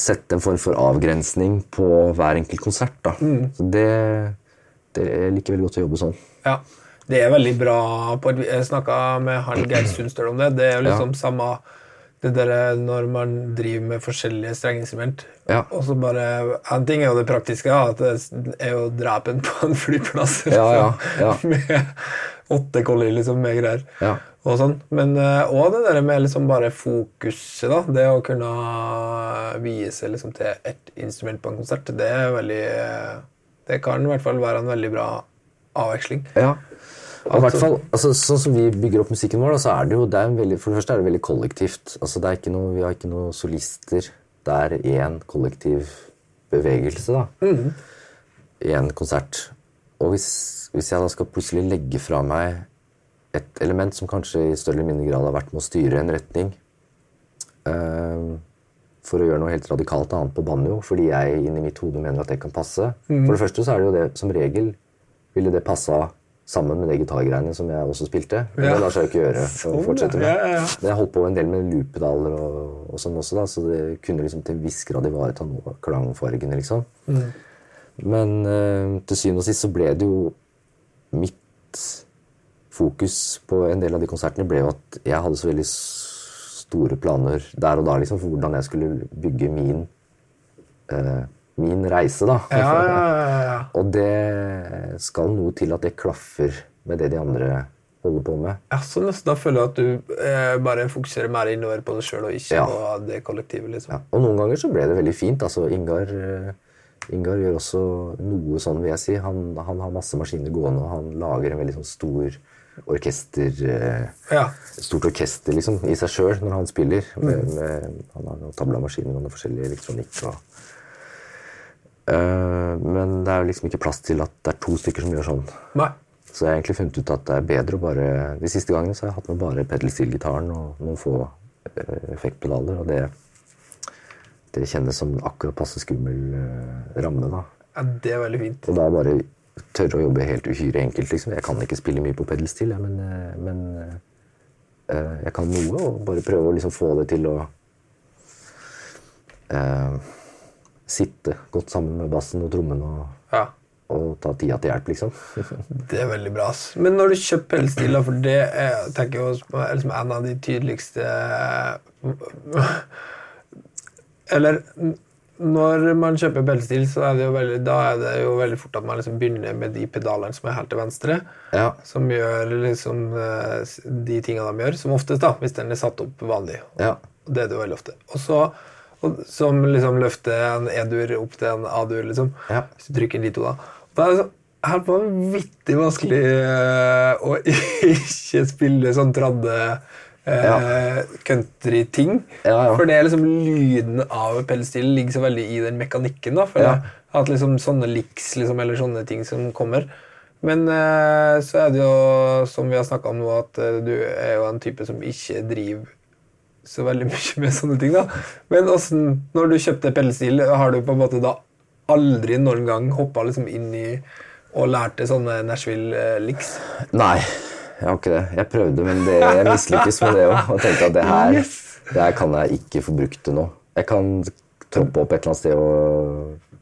sette en form for avgrensning på hver enkelt konsert. da. Så det, det Jeg liker veldig godt å jobbe sånn. Ja, det er veldig bra. På, jeg snakka med han Geir Sundstøl om det. Det er jo liksom samme det der når man driver med forskjellige strengeinstrument. Ja. Og så bare, En ting er jo det praktiske, at det er jo drepen på en flyplass. Ja, ja, ja. med åtte collier liksom, med greier. Ja. Og sånn. Men òg det der med liksom bare fokuset. da, Det å kunne vie seg liksom til ett instrument på en konsert, det er veldig Det kan i hvert fall være en veldig bra avveksling. Ja. Og i hvert fall, altså, sånn som vi bygger opp musikken vår, da, så er det jo det er en veldig, For det første er det veldig kollektivt. Altså, det er ikke noe, vi har ikke noen solister. Det er én kollektiv bevegelse da, i en konsert. Og hvis, hvis jeg da skal plutselig legge fra meg et element som kanskje i større eller mindre grad har vært med å styre en retning uh, for å gjøre noe helt radikalt annet på banjo, fordi jeg inni mitt hode mener at det kan passe. For det første så er det jo det som regel ville det passa sammen med det gitargreiene som jeg også spilte. Men Ja. det lar seg jo ikke gjøre å Sånn, fortsette med. Ja, ja. Men jeg holdt på en del med loopedaler og, og sånn også, da, så det kunne liksom til en viss grad ivareta noe av klangfargene, liksom. Men eh, til syvende og sist så ble det jo Mitt fokus på en del av de konsertene ble jo at jeg hadde så veldig store planer der og da liksom, for hvordan jeg skulle bygge min eh, min reise, da. Ja, ja, ja, ja. Og det skal noe til at det klaffer med det de andre holder på med. Ja, så nesten da føler jeg at du eh, bare fokuserer mer innover på deg sjøl og ikke på det kollektivet. liksom. Ja, og noen ganger så ble det veldig fint. Altså, Ingar, eh, Ingar gjør også noe sånn, vil jeg si. Han, han har masse maskiner gående, og han lager en veldig sånn stor orkester eh, Ja. Stort orkester liksom, i seg sjøl når han spiller. Med, med, han har noen tablamaskiner og noe forskjellig elektronikk. Og, uh, men det er jo liksom ikke plass til at det er to stykker som gjør sånn. Nei. Så jeg har egentlig funnet ut at det er bedre å bare De siste gangene så har jeg hatt med bare pedal steel-gitaren og noen få eh, effektpedaler, og det, det kjennes som en akkurat passe skummel eh, ramme, da. Ja, det er veldig fint. Og da bare tørre å jobbe helt uhyre enkelt, liksom. Jeg kan ikke spille mye på pedalstil, men, eh, men eh, jeg kan noe, og bare prøve å liksom få det til å eh, sitte godt sammen med bassen og trommen og, Ja. og ta tida til hjelp, liksom. Det er veldig bra. ass. Men når du kjøper pelsstil, for det er, tenker jeg er liksom en av de tydeligste Eller når man kjøper beltestil, så er det jo veldig, da er det jo veldig fort at man liksom begynner med de pedalene som er helt til venstre. Ja. Som gjør liksom eh, de tingene de gjør, som oftest, da, hvis den er satt opp vanlig. Ja. Det er det jo veldig ofte. Og så Som liksom løfter en E-dur opp til en A-dur, liksom. Ja. Hvis du trykker de to, da. Det er det helt vanvittig vanskelig eh, å ikke spille sånn tradde eh, country-ting. Ja, ja. For det er liksom lyden av pelsstilen ligger så veldig i den mekanikken. da, for Ja. At liksom sånne licks liksom, eller sånne ting som kommer. Men eh, så er det jo, som vi har snakka om nå, at eh, du er jo en type som ikke driver så veldig mye med sånne ting. da. Men hvordan, når du kjøpte pelsstil, har du på en måte da aldri noen gang hoppa liksom inn i og lærte sånne Nashville-licks? Nei, jeg har ikke det. Jeg prøvde, men det, jeg mislykkes med det òg. Og tenkte at det her, Yes! det her kan jeg ikke få brukt til noe. Jeg kan troppe opp et eller annet sted og,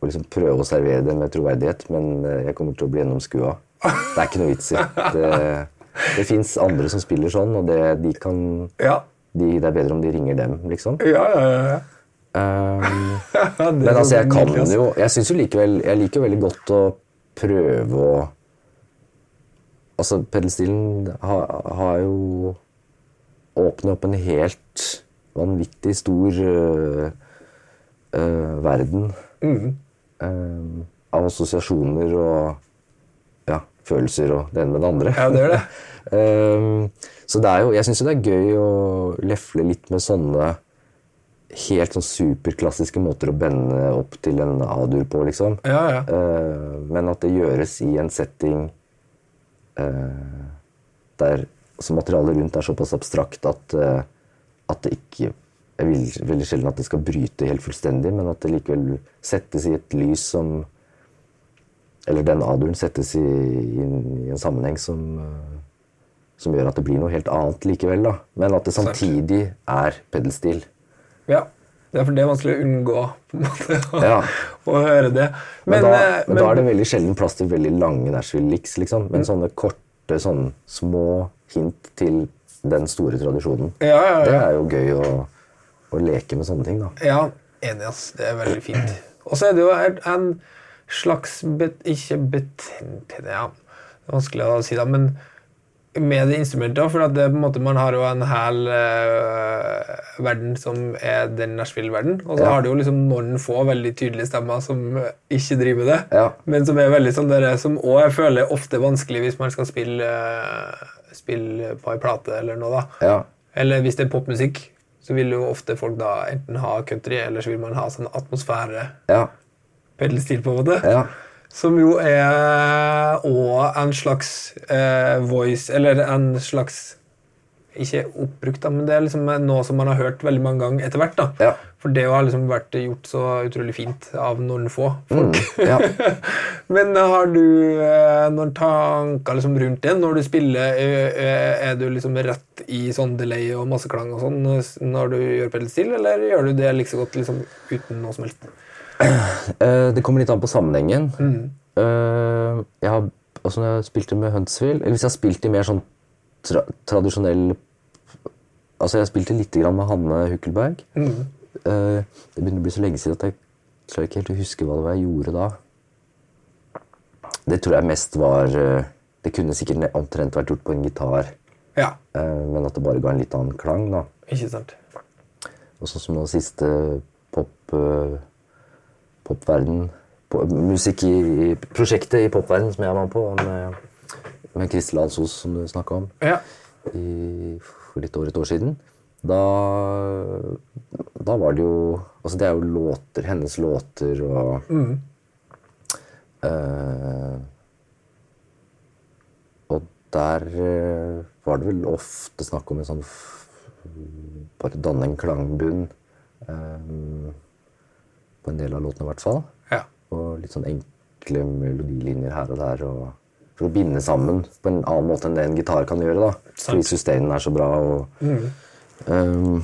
og liksom prøve å servere det med troverdighet, men eh, jeg kommer til å bli gjennomskua. Det er ikke noe vits i. Det, det fins andre som spiller sånn, og det, de kan, Ja. de, det er bedre om de ringer dem, liksom. Ja, ja, ja. Um, ja. Men altså, jeg kan jo Jeg syns jo likevel Jeg liker jo veldig godt å prøve å Altså, pedalstilen har, har jo åpnet opp en helt vanvittig stor uh, uh, verden Mm. uh, av assosiasjoner og ja, følelser og det ene med det andre. Ja, det er det. Så det er jo, jeg syns jo det er gøy å lefle litt med sånne helt sånn superklassiske måter å bende opp til en A-dur på, liksom. Ja, ja. Men at det gjøres i en setting der så materialet rundt er såpass abstrakt at, uh, at det ikke Jeg vil veldig sjelden at det skal bryte helt fullstendig, men at det likevel settes i et lys som Eller den A-duren settes i, i, en, i en sammenheng som uh, som gjør at det blir noe helt annet likevel. da. Men at det samtidig er pedelstil. ja. Det er for det er vanskelig å unngå måte, å, Ja. å høre det. Men, da, men, men, da er det veldig sjelden plass til veldig lange Nashville-licks. Liksom. Men sånne korte, sånn små hint til den store tradisjonen. Ja, ja, ja. Det er jo gøy å, å leke med sånne ting. da. Ja, enig, ass. Det er veldig fint. Og så er det jo en- en slags bet, Ikke betenthet Ja, det er vanskelig å si, da, men med det instrumentet. For at det, måte, man har jo en hel uh, verden som er den Nashville-verden. Og så Ja. har du jo liksom noen få veldig tydelige stemmer som ikke driver med det. Ja. Men som er veldig sånn dere, som også jeg føler ofte er vanskelig hvis man skal spille, uh, spille på ei plate eller noe. da. Ja. Eller hvis det er popmusikk, så vil jo ofte folk da enten ha country, eller så vil man ha sånn atmosfære Ja. Pedelstil, på en måte. Ja. Som jo er òg en slags eh, voice, eller en slags Ikke oppbrukt, da, men det er liksom noe som man har hørt veldig mange ganger etter hvert. da. Ja. For det har liksom vært gjort så utrolig fint av noen få folk. Mm, ja. Men har du eh, noen tanker liksom rundt det når du spiller? eh, eh, Er du liksom rett i sånn delay og masseklang og sånn når du gjør pedalstil, eller gjør du det like godt liksom uten noe som helst? Eh, det kommer litt an på sammenhengen. Mm. jeg har, altså når jeg spilte med Huntsville Eller hvis jeg har spilt i mer sånn tra tradisjonell Altså, jeg spilte litt grann med Hanne Hukkelberg. Mm. det begynner å bli så lenge siden at jeg klarer ikke helt å huske hva det var jeg gjorde da. Det tror jeg mest var eh, Det kunne sikkert omtrent vært gjort på en gitar, Ja, eh, men at det bare ga en litt annen klang. da. ikke sant. Og sånn som nå siste pop, popverden på, Musikk i, i prosjektet i popverden som jeg var med på, med, med Kristel Alsos, som du snakka om, Ja. i, for litt over et år siden. Da, da var det jo Altså, det er jo låter, hennes låter og eh, Og der uh, var det vel ofte snakk om en sånn Bare danne en klangbunn. eh, på en del av låtene, i hvert fall. Ja. Og litt sånn enkle melodilinjer her og der. Og for å binde sammen på en annen måte enn det en gitar kan gjøre. da. Fordi sustainen er så bra. og... ehm,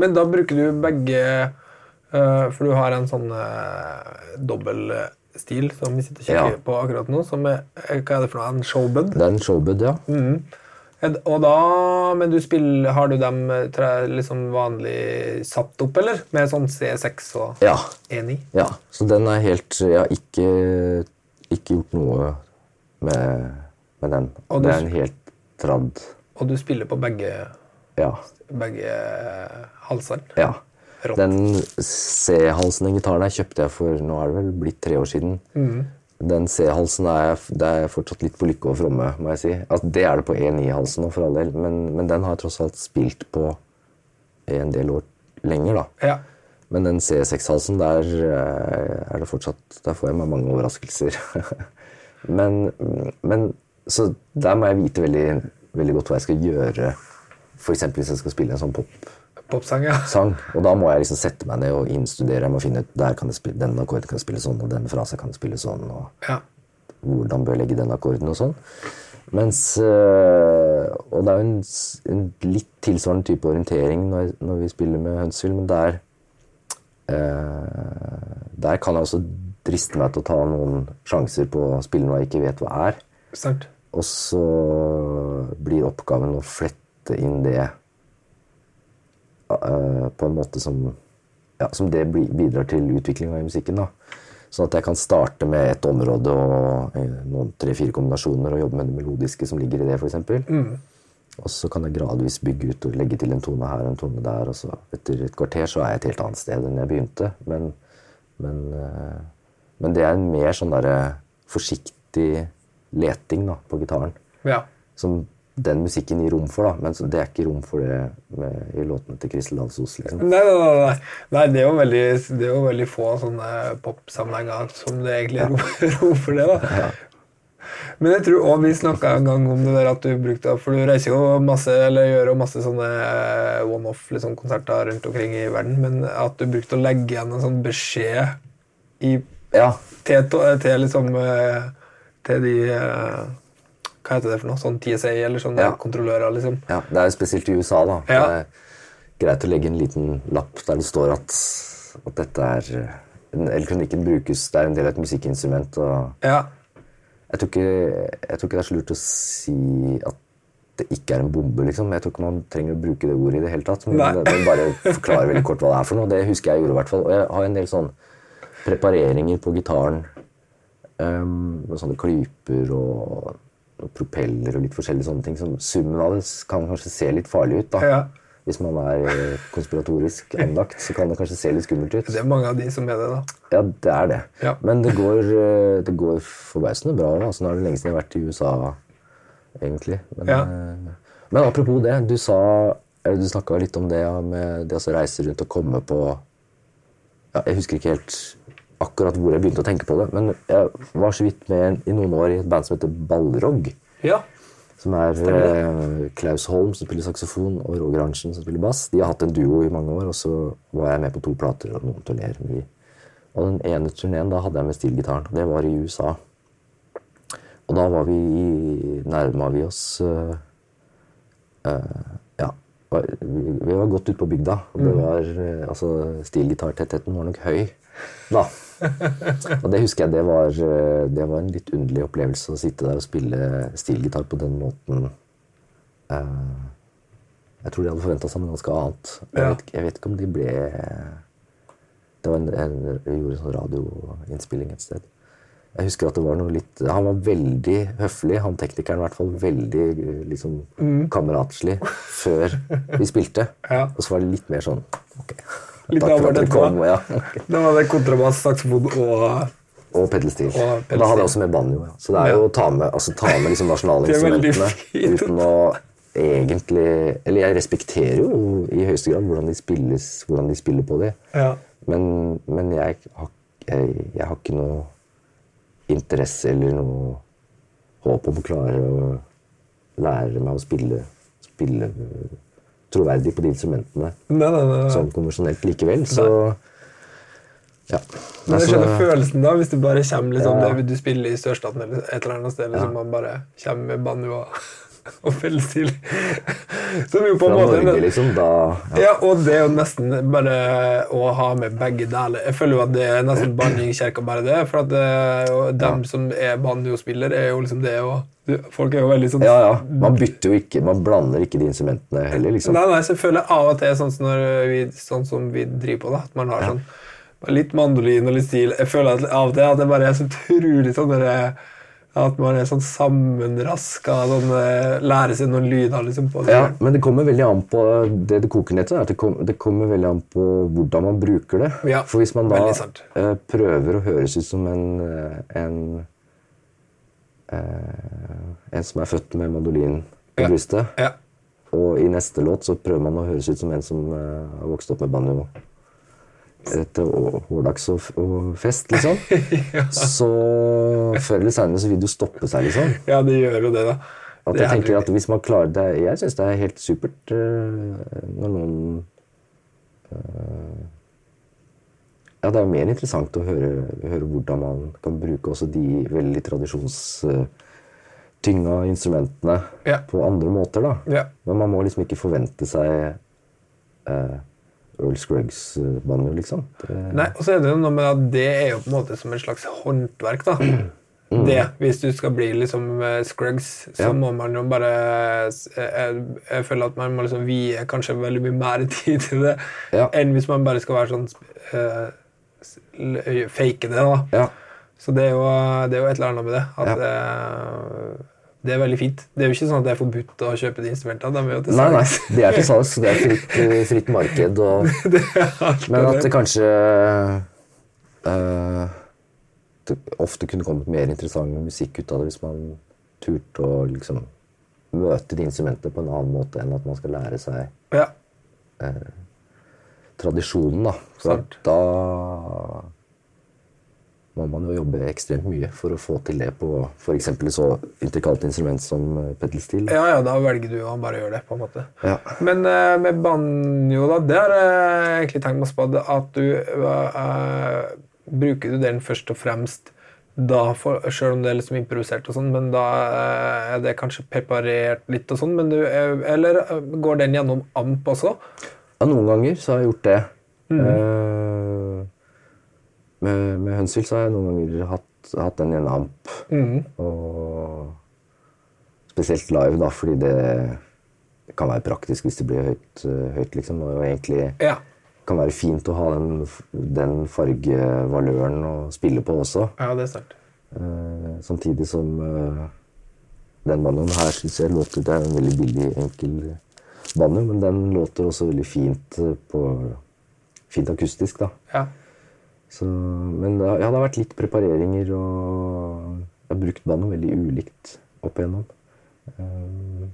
Men da bruker du begge uh, For du har en sånn uh, dobbel eh, stil som vi sitter og kikker Ja. på akkurat nå. Som er, hva er det for noe? En showbud? det er en showbud, ja. Og da, men du spiller, har du dem eh, liksom vanlig satt opp, eller? Med sånn C6 og Ja. E9? ja. Så den er helt Jeg har ikke, ikke gjort noe med, med den. Og det er en helt tradd Og du spiller på begge, Ja. begge eh, halsene? ja. Rått. Den C-halsen i gitaren her kjøpte jeg for nå er det vel blitt tre år siden. Den C-halsen er, jeg- er fortsatt litt på lykke og fromme, må jeg si. Altså, det er det på E9-halsen for all del, men, men den har jeg tross alt spilt på en del år lenger, da. Ja. Men den C6-halsen, der eh, er det fortsatt Der får jeg meg mange overraskelser. men, men Så der må jeg vite veldig, veldig godt hva jeg skal gjøre, f.eks. hvis jeg skal spille en sånn pop Popsang, ja. sang. Og da må jeg liksom sette meg ned og innstudere. Jeg må finne ut der kan jeg spille, denne akkorden kan jeg spille sånn, og denne frasen kan jeg spille sånn. og ja. Hvordan bør jeg legge den akkorden og sånn. Mens øh, Og det er jo en, en litt tilsvarende type orientering når, når vi spiller med Huntsville, men der øh, Der kan jeg også driste meg til å ta noen sjanser på å spille noe jeg ikke vet hva er. Start. Og så blir oppgaven å flette inn det eh, på en måte som, ja, som det bidrar til utviklinga i musikken. da. Sånn at jeg kan starte med et område og eh, noen tre-fire kombinasjoner og jobbe med det melodiske som ligger i det, f.eks. Og så kan jeg gradvis bygge ut og legge til en tone her og en tone der. Og så etter et kvarter så er jeg et helt annet sted enn jeg begynte. Men, men, eh, men det er en mer sånn derre forsiktig leting da, på gitaren. Ja. Som den musikken gir rom for, da. Men det er ikke rom for det med, i låtene til Kristel Alsos. Liksom. Nei, nei, nei, nei. det, er jo veldig, det er jo veldig få sånne popsammenhenger som det egentlig er rom, rom for det. da. Men jeg tror også vi snakka en gang om det der at du brukte For du reiser jo masse, eller gjør jo masse sånne eh, one-off liksom, konserter rundt omkring i verden, men at du brukte å legge igjen en sånn beskjed i, Ja. til, til liksom eh, Til de eh, Hva heter det for noe? Sånn TSA, eller sånne Ja. kontrollører, liksom. ja. Det er jo spesielt i USA, da. Ja. Det er greit å legge en liten lapp der det står at, at dette er Elektronikken brukes, det er en del av et musikkinstrument. og Ja. jeg tror, ikke, jeg tror ikke det er så lurt å si at det ikke er en bombe, liksom. Jeg tror ikke man trenger å bruke det ordet i det hele tatt. Men, Nei. men bare forklare veldig kort hva det er for noe. Det husker jeg gjorde, i hvert fall. Og jeg har en del sånn prepareringer på gitaren. Um, med sånne klyper og, og propeller og litt forskjellige sånne ting. Som summen av det kan kanskje se litt farlig ut. da. Ja. Hvis man er eh, konspiratorisk anlagt, så kan det kanskje se litt skummelt ut. Det er mange av de som er det, da. Ja, det er det. Ja. Men det går, eh, det går forbausende bra. Altså, nå er det lenge siden jeg har vært i USA, egentlig. Men, Ja. eh, men apropos det, du sa Du snakka litt om det med det å reise rundt og komme på ja, Jeg husker ikke helt akkurat hvor jeg begynte å tenke på det, men jeg var så vidt med i noen år i et band som heter Ballrog. Ja. Som er eh, Klaus Holm som spiller saksofon, og Roger Arntzen som spiller bass. De har hatt en duo i mange år, og så var jeg med på to plater og noen turneer. Og den ene turneen da hadde jeg med stilgitaren. Det var i USA. Og da var vi nærma vi oss uh, uh, ja, vi, vi var godt ute på bygda. Og det var, uh, altså, Stilgitartettheten var nok høy da. Og det husker jeg det var, eh, det var en litt underlig opplevelse å sitte der og spille stilgitar på den måten. Eh, jeg tror de hadde forventa seg noe ganske annet. Jeg, vet, jeg vet ikke om de ble Det var en, en, Jeg gjorde en sånn radioinnspilling et sted. Jeg husker at det var noe litt Han var veldig høflig, han teknikeren i hvert fall. Veldig liksom mm. kameratslig før vi spilte. Ja. Og så var det litt mer sånn ok. Litt Takk for at dere det, kom. Ja. ok. Da var det kontrabass, saksofon og Og pedelstil. Og da hadde jeg også med banjo. Ja. Så det er jo å ta med, altså, ta med liksom nasjonalinstrumentene uten å egentlig Eller jeg respekterer jo i høyeste grad hvordan de, spilles, hvordan de spiller på det. Ja. Men, men jeg, har, jeg, jeg har ikke noe interesse eller noe håp om å klare å lære meg å spille, spille troverdig på de instrumentene Nei, nei, nei. sånn konvensjonelt likevel. Så ja. Men jeg skjønner følelsen da, hvis du bare kommer liksom, Ja. det, du spiller i Sørstaten eller et eller annet sted, liksom, man bare kommer med banjo og, fellesstil. Som jo på en måte Norge, liksom, da ja. Ja, og det er jo nesten bare å ha med begge deler. Jeg føler jo at det er nesten banning i kirka, bare det. For at det, og dem som er banjospiller, er jo liksom det òg. Folk er jo veldig sånn Ja, ja. Man bytter jo ikke, man blander ikke de instrumentene heller, liksom. Nei, nei, så jeg føler av og til sånn som, vi, sånn som vi driver på, da, at man har sånn litt mandolin og litt stil. Jeg føler at av og til at det bare er så utrolig sånn der, at man er sånn sammenraska, sånn, eh, lærer seg noen lyder liksom på det. Ja, men det kommer veldig an på det det koker ned til. er at Det, kom, det kommer veldig an på hvordan man bruker det. Ja, For hvis man da uh, prøver å høres ut som en, eh, en uh, En som er født med mandolin på Ja. brystet, Ja. og i neste låt så prøver man å høres ut som en som uh, har vokst opp med banjo etter hårdags og, og fest, liksom. Så før eller seinere så vil det jo stoppe seg, liksom. ja, det gjør jo det, da. At jeg er tenker at hvis man klarer det Jeg syns det er helt supert eh, når noen eh, Ja, det er mer interessant å høre, høre hvordan man kan bruke også de veldig tradisjonstynga instrumentene Ja. på andre måter, da. Ja. Men man må liksom ikke forvente seg eh, Earl Scruggs-banjo, liksom. Det, Nei, og så er det jo noe med at det er jo på en måte som et slags håndverk, da. Det, hvis du skal bli liksom eh, Scruggs, så Mm. Ja. må man jo bare eh, jeg, jeg føler at man må liksom vie kanskje veldig mye mer tid til det Ja. enn hvis man bare skal være sånn uh, fake det, da. ja. Så det er, jo, det er jo et eller annet med det. At Ja. Det, er veldig fint. Det er jo ikke sånn at det er forbudt å kjøpe de instrumentene. De er Nei, nei, det er til salgs. Det er fritt, eh, fritt marked. Og, men at det kanskje uh, det ofte kunne kommet mer interessant musikk ut av det hvis man turte å liksom møte de instrumentene på en annen måte enn at man skal lære seg Ja. tradisjonen. da. Da må man jo jobbe ekstremt mye for å få til det på f.eks. et så intrikat instrument som Pedal Steel Ja, ja, da velger du å bare gjøre det, på en måte. Ja. Men uh, med banjo, da, det har jeg egentlig tenkt masse på at du uh, Bruker du den først og fremst da, for, selv om det er liksom improvisert og sånn, men da uh, er det kanskje preparert litt og sånn, men du eh, Eller eh, går den gjennom amp også? Ja, noen ganger så har jeg gjort det. Eh, med, med Huntsville så har jeg noen ganger hatt, hatt den i en amp. Og spesielt live, da, fordi det, kan være praktisk hvis det blir høyt, høyt liksom. Og egentlig Ja. kan være fint å ha den, den fargevaløren å spille på også. Ja, det er sant. Eh, samtidig som eh, den banjoen her syns jeg låter Det er en veldig billig, enkel banjo, men den låter også veldig fint eh, på Fint akustisk, da. Ja. Så, men ja, det har vært litt prepareringer, og jeg har brukt bandet veldig ulikt opp igjennom. Eh,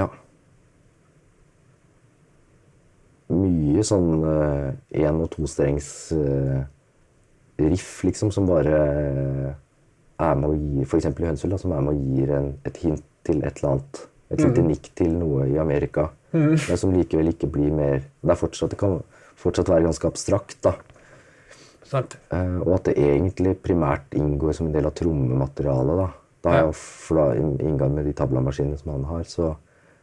ja. Mye sånn én- og tostrengs uh, riff, liksom, som bare er med gir For eksempel i Hønsel, da, som er med og gir en, et hint til et eller annet. Et lite nikk til noe i Amerika. Men som likevel ikke blir mer Det, er fortsatt, det kan fortsatt være ganske abstrakt. da. Sant. Eh, og at det egentlig primært inngår som en del av trommematerialet. Da. Da har jeg, for da, inngang med de tablamaskinene som han har, så,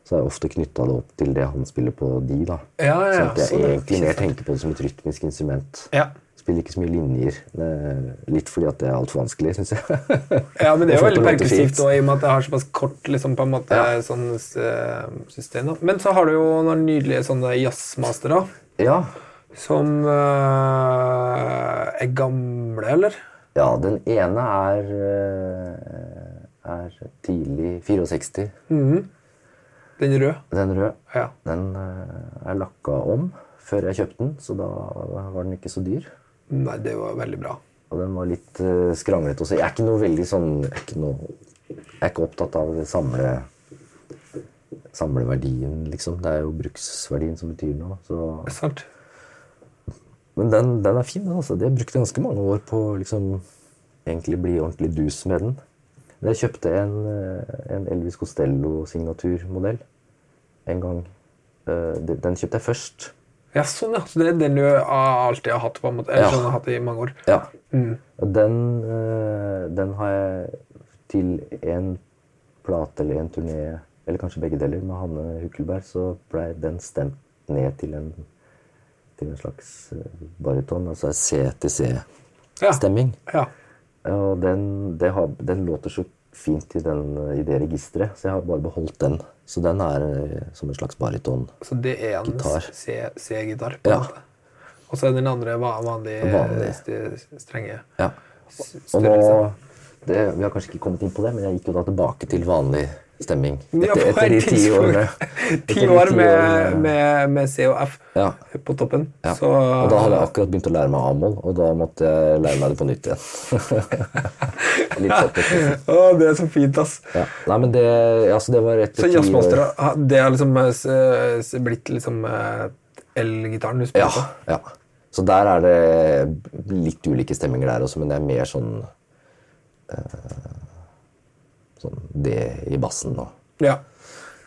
så er jeg ofte knytta det opp til det han spiller på de. da. Ja, ja, sånn at jeg så egentlig mer tenker på det som et rytmisk instrument. Ja. Spiller ikke så mye linjer. eh, Litt fordi at det er altfor vanskelig, syns jeg. Ja, men det er jo veldig perkussivt fint. i og med at det har såpass kort liksom, på en måte, Ja. sånn eh, system. Da. Men så har du jo noen nydelige sånne jazzmastere Ja. Som eh, er gamle, eller? ja, den ene er, eh, er tidlig 64. Den røde. Den røde. Ja. Den eh, er lakka om før jeg kjøpte den, så da var den ikke så dyr. Nei, det var veldig bra. Og den var litt uh, skranglete også. Jeg er ikke noe veldig sånn Jeg er ikke, noe, jeg er ikke opptatt av det samle samleverdien, liksom. Det er jo bruksverdien som betyr noe. Så. Sant? Men den, den er fin, den. altså. Jeg brukte ganske mange år på å liksom, egentlig bli ordentlig dus med den. Men jeg kjøpte en, eh, en Elvis Costello-signaturmodell en gang. Eh, Den kjøpte jeg først. Ja, sånn, ja. Så det er den du alltid har hatt, på en måte. Eller Ja. sånn har hatt i mange år. Ja. Mm. den, eh, den har jeg til en plate eller en turné, eller kanskje begge deler, med Hanne Hukkelberg, så ble den stemt ned til en, til en slags eh, bariton, altså CTC-stemming. Ja. Og den, det har, den låter så fint i, den, i det registeret, så jeg har bare beholdt den. Så den er eh, som en slags bariton. Så det er en C- C-gitar. Ja. Og så er den andre va- vanlig, Vanlig. strenge. Ja. Og nå, det, Vi har kanskje ikke kommet inn på det, men jeg gikk jo da tilbake til vanlig stemming. Etter, etter de ti årene. Ti år med, med, med F Ja. på toppen. Ja. Så, og da hadde jeg akkurat begynt å lære meg A-moll, og da måtte jeg lære meg det på nytt igjen. Litt kjøttet. Å, det er så fint, ass. Ja. Nei, men det, altså det var etter Så ti år. Så ha- det har liksom eh, blitt liksom eh, elgitaren du spiller Ja, på? ja. Så der er det litt ulike stemminger der også, men det er mer sånn eh, Sånn det i bassen nå. Ja.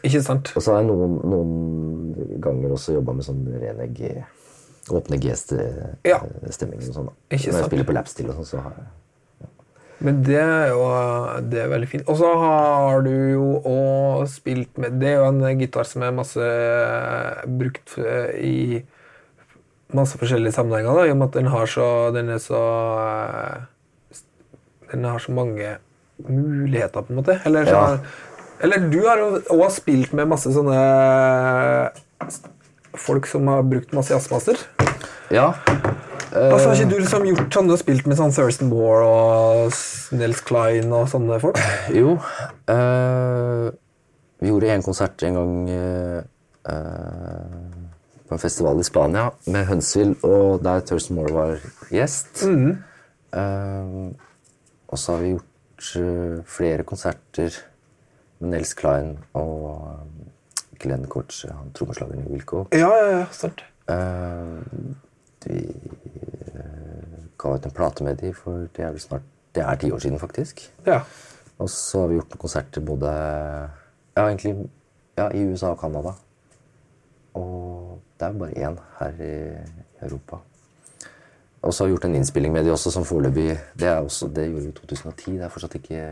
Ikke sant? Og så har jeg noen, noen ganger også jobba med sånn rene G Åpne Ja. G-stemminger og sånn. da. Ikke Når sant. jeg spiller på lapstil og sånn, så har jeg Men det er jo det er veldig fint. Og så har du jo òg spilt med Det er jo en gitar som er masse brukt i masse forskjellige sammenhenger, da, i og med at den har så Den er så eh, Den har så mange muligheter, på en måte. Eller, så, Ja. eller du har jo òg spilt med masse sånne folk som har brukt masse jazzmaster. Ja. Altså, har ikke du liksom gjort sånn, du har spilt med sånn Thurston Moore og Nels Klein og sånne folk? Jo. eh, vi gjorde en konsert en gang eh, eh, på en festival i Spania med Hunsville og der Thurston Moore var gjest. Eh, og så har vi gjort eh, flere konserter med Nels Klein og eh, Glenn Kortz, han trommeslageren i Wilco. Ja, ja, ja, sant. Eh, vi eh, ga ut en plate med de for det er vel snart Det er ti år siden, faktisk. Ja. Og så har vi gjort noen konserter både ja, egentlig, ja, i USA og Canada. Og det er jo bare én her i Europa. Og så har vi gjort en innspilling med de også, som foreløpig Det, er også, det gjorde vi i 2010. Det er fortsatt ikke,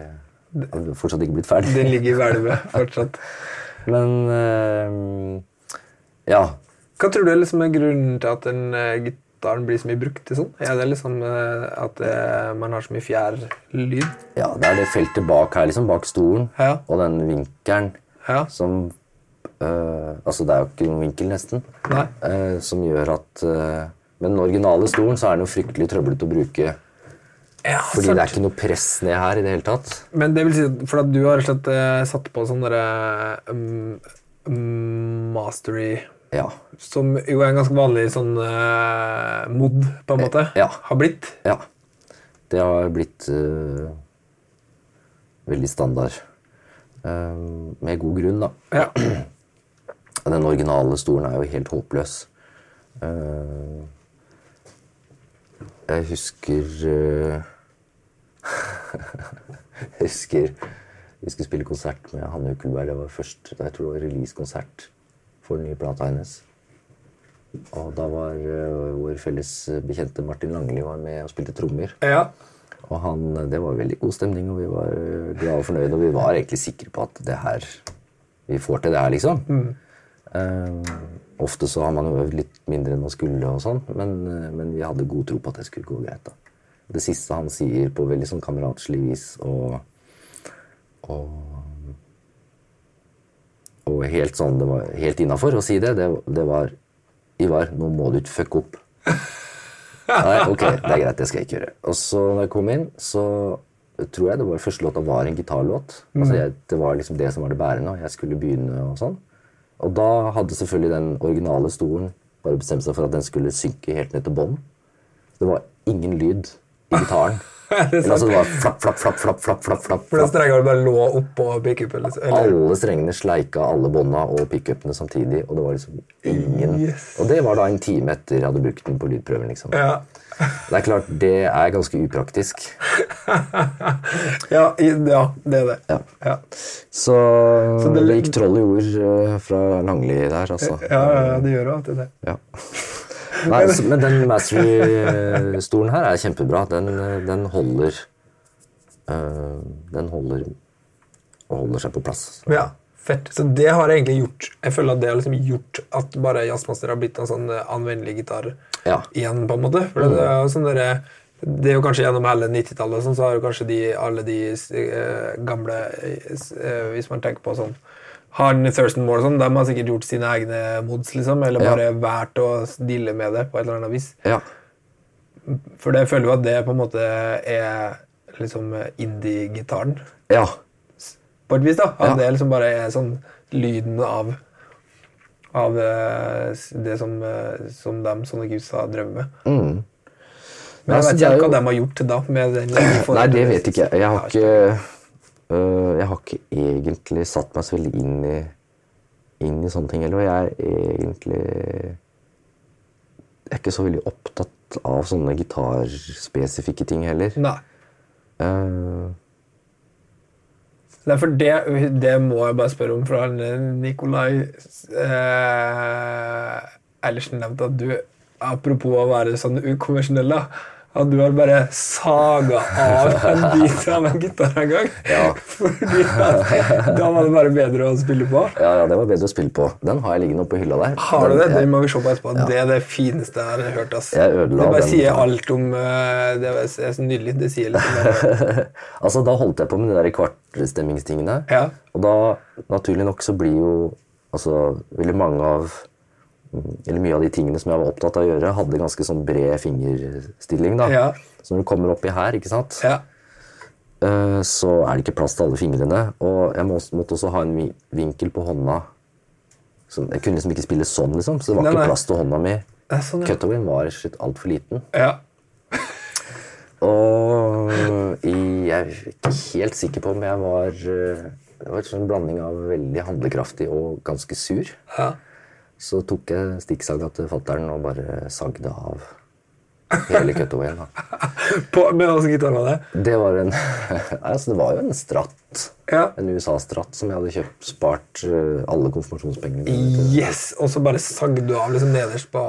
er fortsatt ikke blitt ferdig. Den ligger i hvelvet fortsatt. Men øh, ja. Hva tror du er liksom er grunnen til at den eh, gitaren blir så mye brukt til sånn? Er det liksom eh, at det, man har så mye fjær lyd? ja. Det er det feltet bak her, liksom. Bak stolen. Ja. Og den vinkelen Ja. som øh, Altså, det er jo ikke noen vinkel, nesten. Nei. eh, som gjør at eh, Med den originale stolen så er den jo fryktelig trøblete å bruke. Ja, Fordi det er ikke noe press ned her i det hele tatt. Men det vil si for at du har rett og slett eh, satt på sånn derre um, um, mastery Ja. Som jo er en ganske vanlig sånn uh, mod, på en måte. ja. Har blitt. ja. Det har blitt uh, veldig standard. Uh, med god grunn, da. Ja. Den originale stolen er jo helt håpløs. Eh, jeg husker eh, Jeg husker vi skulle spille konsert med Hanne Ukulberg, Det var først, jeg tror det var releasekonsert for den nye plata hennes. Og da var uh, vår felles bekjente Martin Langli var med og spilte trommer. ja. Og han, det var veldig god stemning, og vi var øh, glade og fornøyde. Og vi var egentlig sikre på at det her vi får til det her, liksom. Eh, ofte så har man jo øvd litt mindre enn man skulle, og sånn, men, eh, men vi hadde god tro på at det skulle gå greit. da. Det siste han sier på veldig sånn kameratslig vis og, og og helt sånn, det var helt innafor å si det, det, det var Ivar, nå må du ikke fucke opp. Nei, ok, det er greit, det skal jeg ikke gjøre. Og så når jeg kom inn, så tror jeg det var første låta var en gitarlåt. Altså jeg, det var liksom det som var det bærende, og jeg skulle begynne og sånn. Og da hadde selvfølgelig den originale stolen bare bestemt seg for at den skulle synke helt ned til bånn. Det var ingen lyd i gitaren. Eller, altså, det var flapp, flapp, flapp, flapp, flapp, flapp, flapp, For strengene bare lå oppå pickupen? Liksom. Alle strengene sleika alle bånda og pickupene samtidig. Og det var liksom ingen Yes. Og det var da en time etter jeg hadde brukt den på lydprøven. liksom. Ja. Det er klart, det er ganske upraktisk. Ja, ja, det er det. Ja. Ja. Så, Så det- det gikk troll i ord eh, fra Langli der, altså. Ja, det gjør jo alltid det. Ja. Nei, altså, men den Mastery-stolen her er kjempebra. Den, eh, den holder øh, Den holder og holder seg på plass. Ja, fett. Så det har egentlig gjort Jeg føler at det har liksom gjort at bare Jazzmaster har blitt en sånn eh, anvendelig gitar Ja. igjen, på en måte. For det, er jo sånn der, det er jo kanskje Gjennom hele 90-tallet sånn, så har jo kanskje de, alle de eh, gamle eh, Hvis man tenker på sånn Han Thurston Moore og sånn, de har sikkert gjort sine egne mods, liksom, eller Ja. bare valgt å deale med det på et eller annet vis. Ja. For det føler jo at det på en måte er liksom indie-gitaren. ja. På et vis, da. At Ja. det liksom bare er sånn lyden av av eh, det som, eh, som de sånne gudsa drømmer med. Mm. Men jeg vet ikke hva de har gjort da. med den Nei, det vet ikke jeg. Jeg har ikke, øh, jeg har ikke egentlig satt meg så veldig inn i, inn i sånne ting heller. Jeg er egentlig Jeg er ikke så veldig opptatt av sånne gitarspesifikke ting heller. Nei. Nei, for det, det må jeg bare spørre om, for han, Nikolai eh, Eilertsen nevnte at du, apropos å være sånn ukonvensjonell, da, at du har bare saga av en bit av en gitar en gang. Ja. Fordi da var det bare bedre å spille på. ja, ja, det var bedre å spille på. Den har jeg liggende oppe på hylla der. Har du det? Det må vi se på etterpå. Det er det fineste jeg har hørt. ass. Jeg ødela det bare den. sier alt om eh, Det er så nydelig. Det sier litt om altså, da holdt jeg på med de der kvartstemmingstingene. Ja. Og da, naturlig nok, så blir jo altså, veldig mange av Eller mye av de tingene som jeg var opptatt av å gjøre, hadde ganske sånn bred fingerstilling. da. Ja. Så når du kommer oppi her, ikke sant, Ja. eh, så er det ikke plass til alle fingrene. Og jeg måtte også ha en vinkel på hånda. Så jeg kunne liksom ikke spille sånn, liksom. Så det var Nei, ikke plass til hånda mi. Sånn, ja. Cutawayen var altfor liten. ja. Og jeg er ikke helt sikker på om jeg var eh, Det var en sånn blanding av veldig handlekraftig og ganske sur. ja. Så tok jeg stikksaga til fattern og bare sagde av hele. På, med hvilken gitar var det? Det var en altså, det var jo en stratt. Ja. En USA-stratt som jeg hadde kjøpt, spart eh, alle konfirmasjonspengene mine. Yes! Og så bare sagde du av liksom nederst på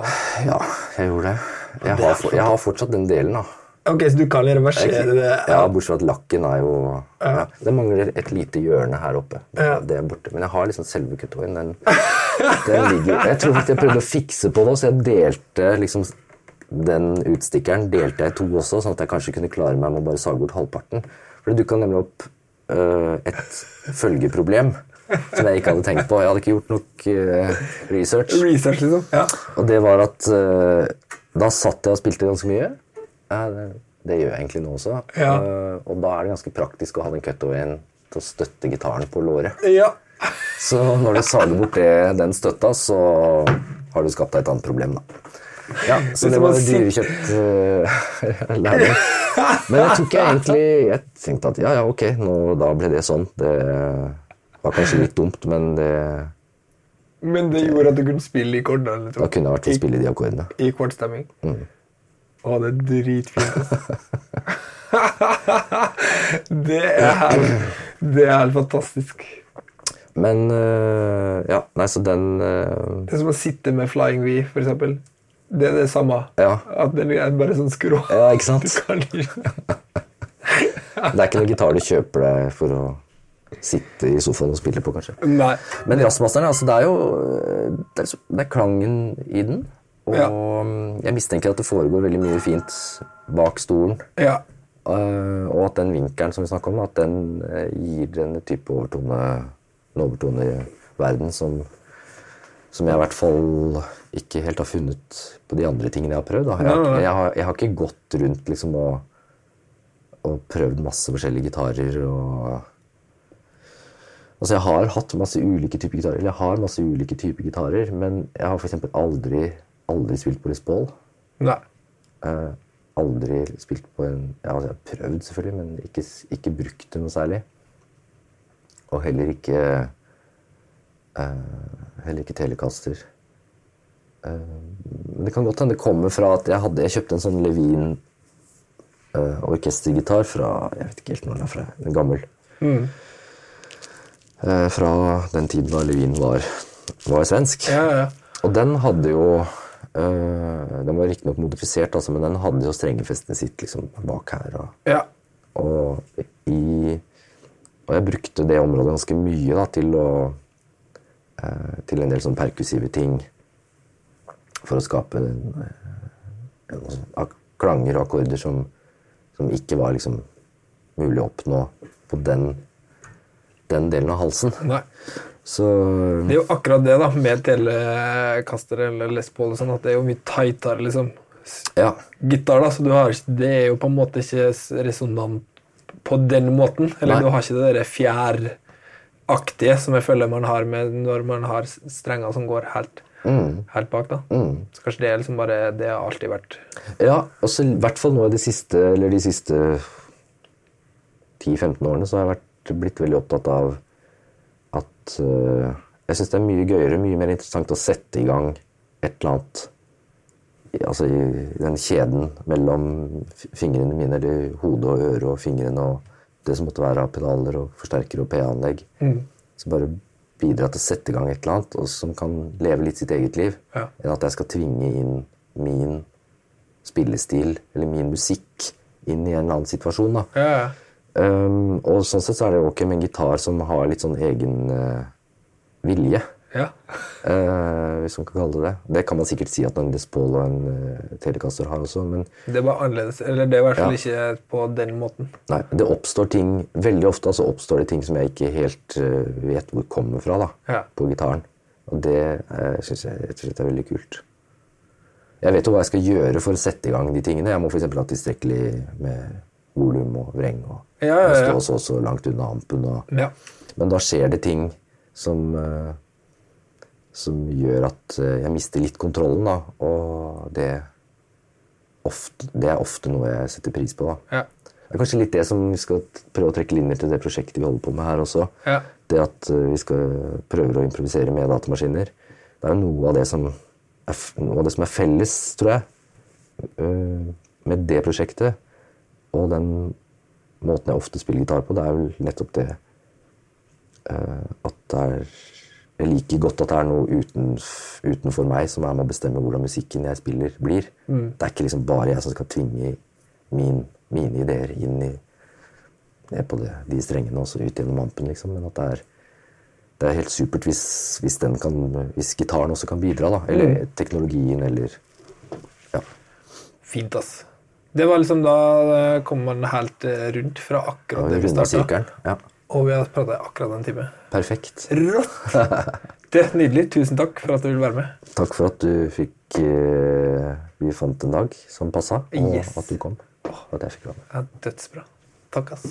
Ja, jeg gjorde det. Jeg har, for, jeg har fortsatt den delen, da. Ok, Så du kan reversere det? Ja, bortsett fra at lakken er jo ja. Det mangler et lite hjørne her oppe. Det, Ja. er borte. Men jeg har liksom selve cutawayen. Den, den ligger Jeg tror faktisk jeg prøvde å fikse på det, så jeg delte liksom den utstikkeren delte jeg i to også, sånn at jeg kanskje kunne klare meg med å bare sage bort halvparten. For det dukka nemlig opp øh, et følgeproblem som jeg ikke hadde tenkt på. Jeg hadde ikke gjort nok øh, research. Research, liksom? Ja. Og det var at øh, da satt jeg og spilte ganske mye. Det, det gjør jeg egentlig nå også. Ja. Uh, og da er det ganske praktisk å ha den cutawayen til å støtte gitaren på låret. ja. Så når du sager bort det, den støtta, så har du skapt deg et annet problem, da. Ja, så det var dyrekjøpt dyrkjøpt uh, lærdom. Men jeg tok jeg egentlig Jeg tenkte at ja, ja, ok, nå, da ble det sånn. Det var kanskje litt dumt, men det, Men det gjorde at du kunne spille i kordene? Liksom. da kunne jeg vært til å spille de akkordene. I kvartstemming? Mm. Å, det er dritfint. det er det er helt fantastisk. Men øh, ja, nei, så den øh, Det er som å sitte med Flying V, for eksempel. Det er det samme. Ja. At den er bare sånn skrå. Ja, ikke sant? Kan Det er ikke noen gitar du kjøper deg for å sitte i sofaen og spille på, kanskje. Nei. Men jazzmasteren, altså, det er jo det er, liksom- det er klangen i den. Og Ja. jeg mistenker at det foregår veldig mye fint bak stolen. Ja. Uh, og at den vinkelen som vi snakker om, at den uh, gir en type overtone, en overtone i verden som, som jeg i hvert fall ikke helt har funnet på de andre tingene jeg har prøvd. Jeg, har, jeg, har, jeg har ikke gått rundt liksom og, og prøvd masse forskjellige gitarer og Altså, jeg har hatt masse ulike typer gitarer, eller jeg har masse ulike typer gitarer, men jeg har eksempel aldri, aldri spilt på Les Paul. Nei. Eh, aldri spilt på en ja, altså, Jeg har prøvd, selvfølgelig, men ikke, ikke brukt det noe særlig. Og heller ikke eh, Heller ikke telekaster. Eh, men det kan godt hende det kommer fra at jeg hadde Jeg kjøpte en sånn Levin eh, orkestergitar fra Jeg vet ikke helt når den er fra. Den gammel. Eh, fra den tiden da Levin var, var svensk. Ja, ja. Og den hadde jo Den var riktignok modifisert, altså, men den hadde jo strengefestene sitt liksom, bak her. Og, ja. og, i, og jeg brukte det området ganske mye da, til å øh, Til en del sånn perkussive ting. For å skape en, øh, en, sånn ak klanger og akkorder som, som ikke var liksom mulig å oppnå på den, den delen av halsen. Nei. Så Det er jo akkurat det, da, med telekaster eller Les Paul, og sånn, at det er jo mye tightere, liksom. ja. Gitar, da, så du har ikke, det er jo på en måte ikke resonant på den måten. Eller Nei. du har ikke det der fjæraktige som jeg føler man har med når man har strenger som går helt, helt bak. da. Så kanskje det er liksom bare Det har alltid vært Ja, og så i hvert fall nå i de siste, eller de siste 10-15 årene så har jeg vært, blitt veldig opptatt av at uh, Jeg syns det er mye gøyere, mye mer interessant å sette i gang et eller annet Altså i den kjeden mellom fingrene mine, eller hodet og øret og fingrene og det som måtte være av pedaler og forsterkere og PA-anlegg. Som bare bidrar til å sette i gang et eller annet, og som kan leve litt sitt eget liv. Ja. Enn at jeg skal tvinge inn min spillestil eller min musikk inn i en eller annen situasjon. da. Ja, ja. Um, og sånn sett så er det ok med en gitar som har litt sånn egen uh, vilje. ja. uh, hvis man kan kalle det det. Det kan man sikkert si at en Les Paul og en uh, Telecaster har også, men Det var annerledes. Eller det er i hvert fall Ja. ikke på den måten. nei, det oppstår ting Veldig ofte altså oppstår det ting som jeg ikke helt uh, vet hvor kommer fra da, Ja. på gitaren. Og det uh, syns jeg rett og slett er veldig kult. Jeg vet jo hva jeg skal gjøre for å sette i gang de tingene. Jeg må f.eks. ha tilstrekkelig med volum og vreng. og Ja, ja, ja. Stå så så langt unna ampen. Og, Ja. Men da skjer det ting som eh, som gjør at eh, jeg mister litt kontrollen, da. Og det, ofte, det er ofte noe jeg setter pris på, da. Ja. Det er kanskje litt det som vi skal prøve å trekke linjer til det prosjektet vi holder på med her også. Ja. Det at eh, vi skal prøve å improvisere med datamaskiner. Det er jo noe av det som er, noe av det som er felles, tror jeg, med det prosjektet. Og den måten jeg ofte spiller gitar på, det er vel nettopp det eh, at det er Jeg liker godt at det er noe uten, utenfor meg som er med å bestemme hvordan musikken jeg spiller, blir. Det er ikke liksom bare jeg som skal tvinge min, mine ideer inn i ned på det, de strengene og så ut gjennom ampen, liksom. Men at det er, det er helt supert hvis, hvis, den kan, hvis gitaren også kan bidra, da. Eller teknologien, eller Ja. Fint, ass. Det var liksom Da eh, kom man helt eh, rundt fra akkurat det vi starta. Ja. Og vi har prata akkurat en time. Perfekt. Rått! Det er nydelig. Tusen takk for at du ville være med. Takk for at du fikk eh, Vi fant en dag som passa, og Yes. at du kom. Og at jeg fikk være med. Ja, dødsbra. Takk, ass.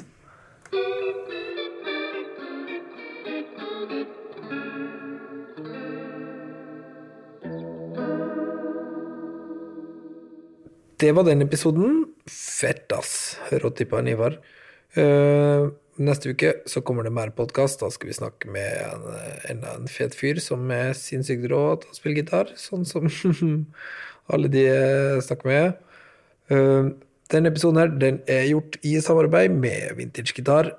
Det var den episoden. Fett, ass. Rått tippa han Ivar. Uh, neste uke så kommer det mer podkast. Da skal vi snakke med en, en, en fet fyr som er sinnssykt rå til å spille gitar, sånn som alle de jeg snakker med. Uh, denne episoden her, den er gjort i samarbeid med Vintage Gitar,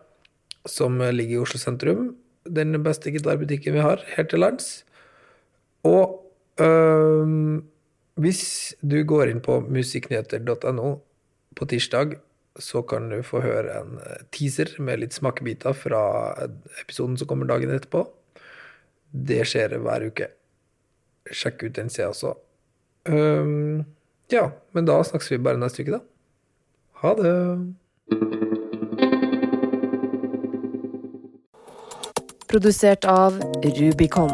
som ligger i Oslo sentrum. Den beste gitarbutikken vi har her til lands. Og øhm, hvis du går inn på musikknyheter.no på tirsdag, så kan du få høre en eh, teaser med litt smakebiter fra episoden som kommer dagen etterpå. Det skjer hver uke. Sjekk ut den sida også. Um, ja, men da snakkes vi bare neste uke, da. Ha det. Produsert av Rubicon.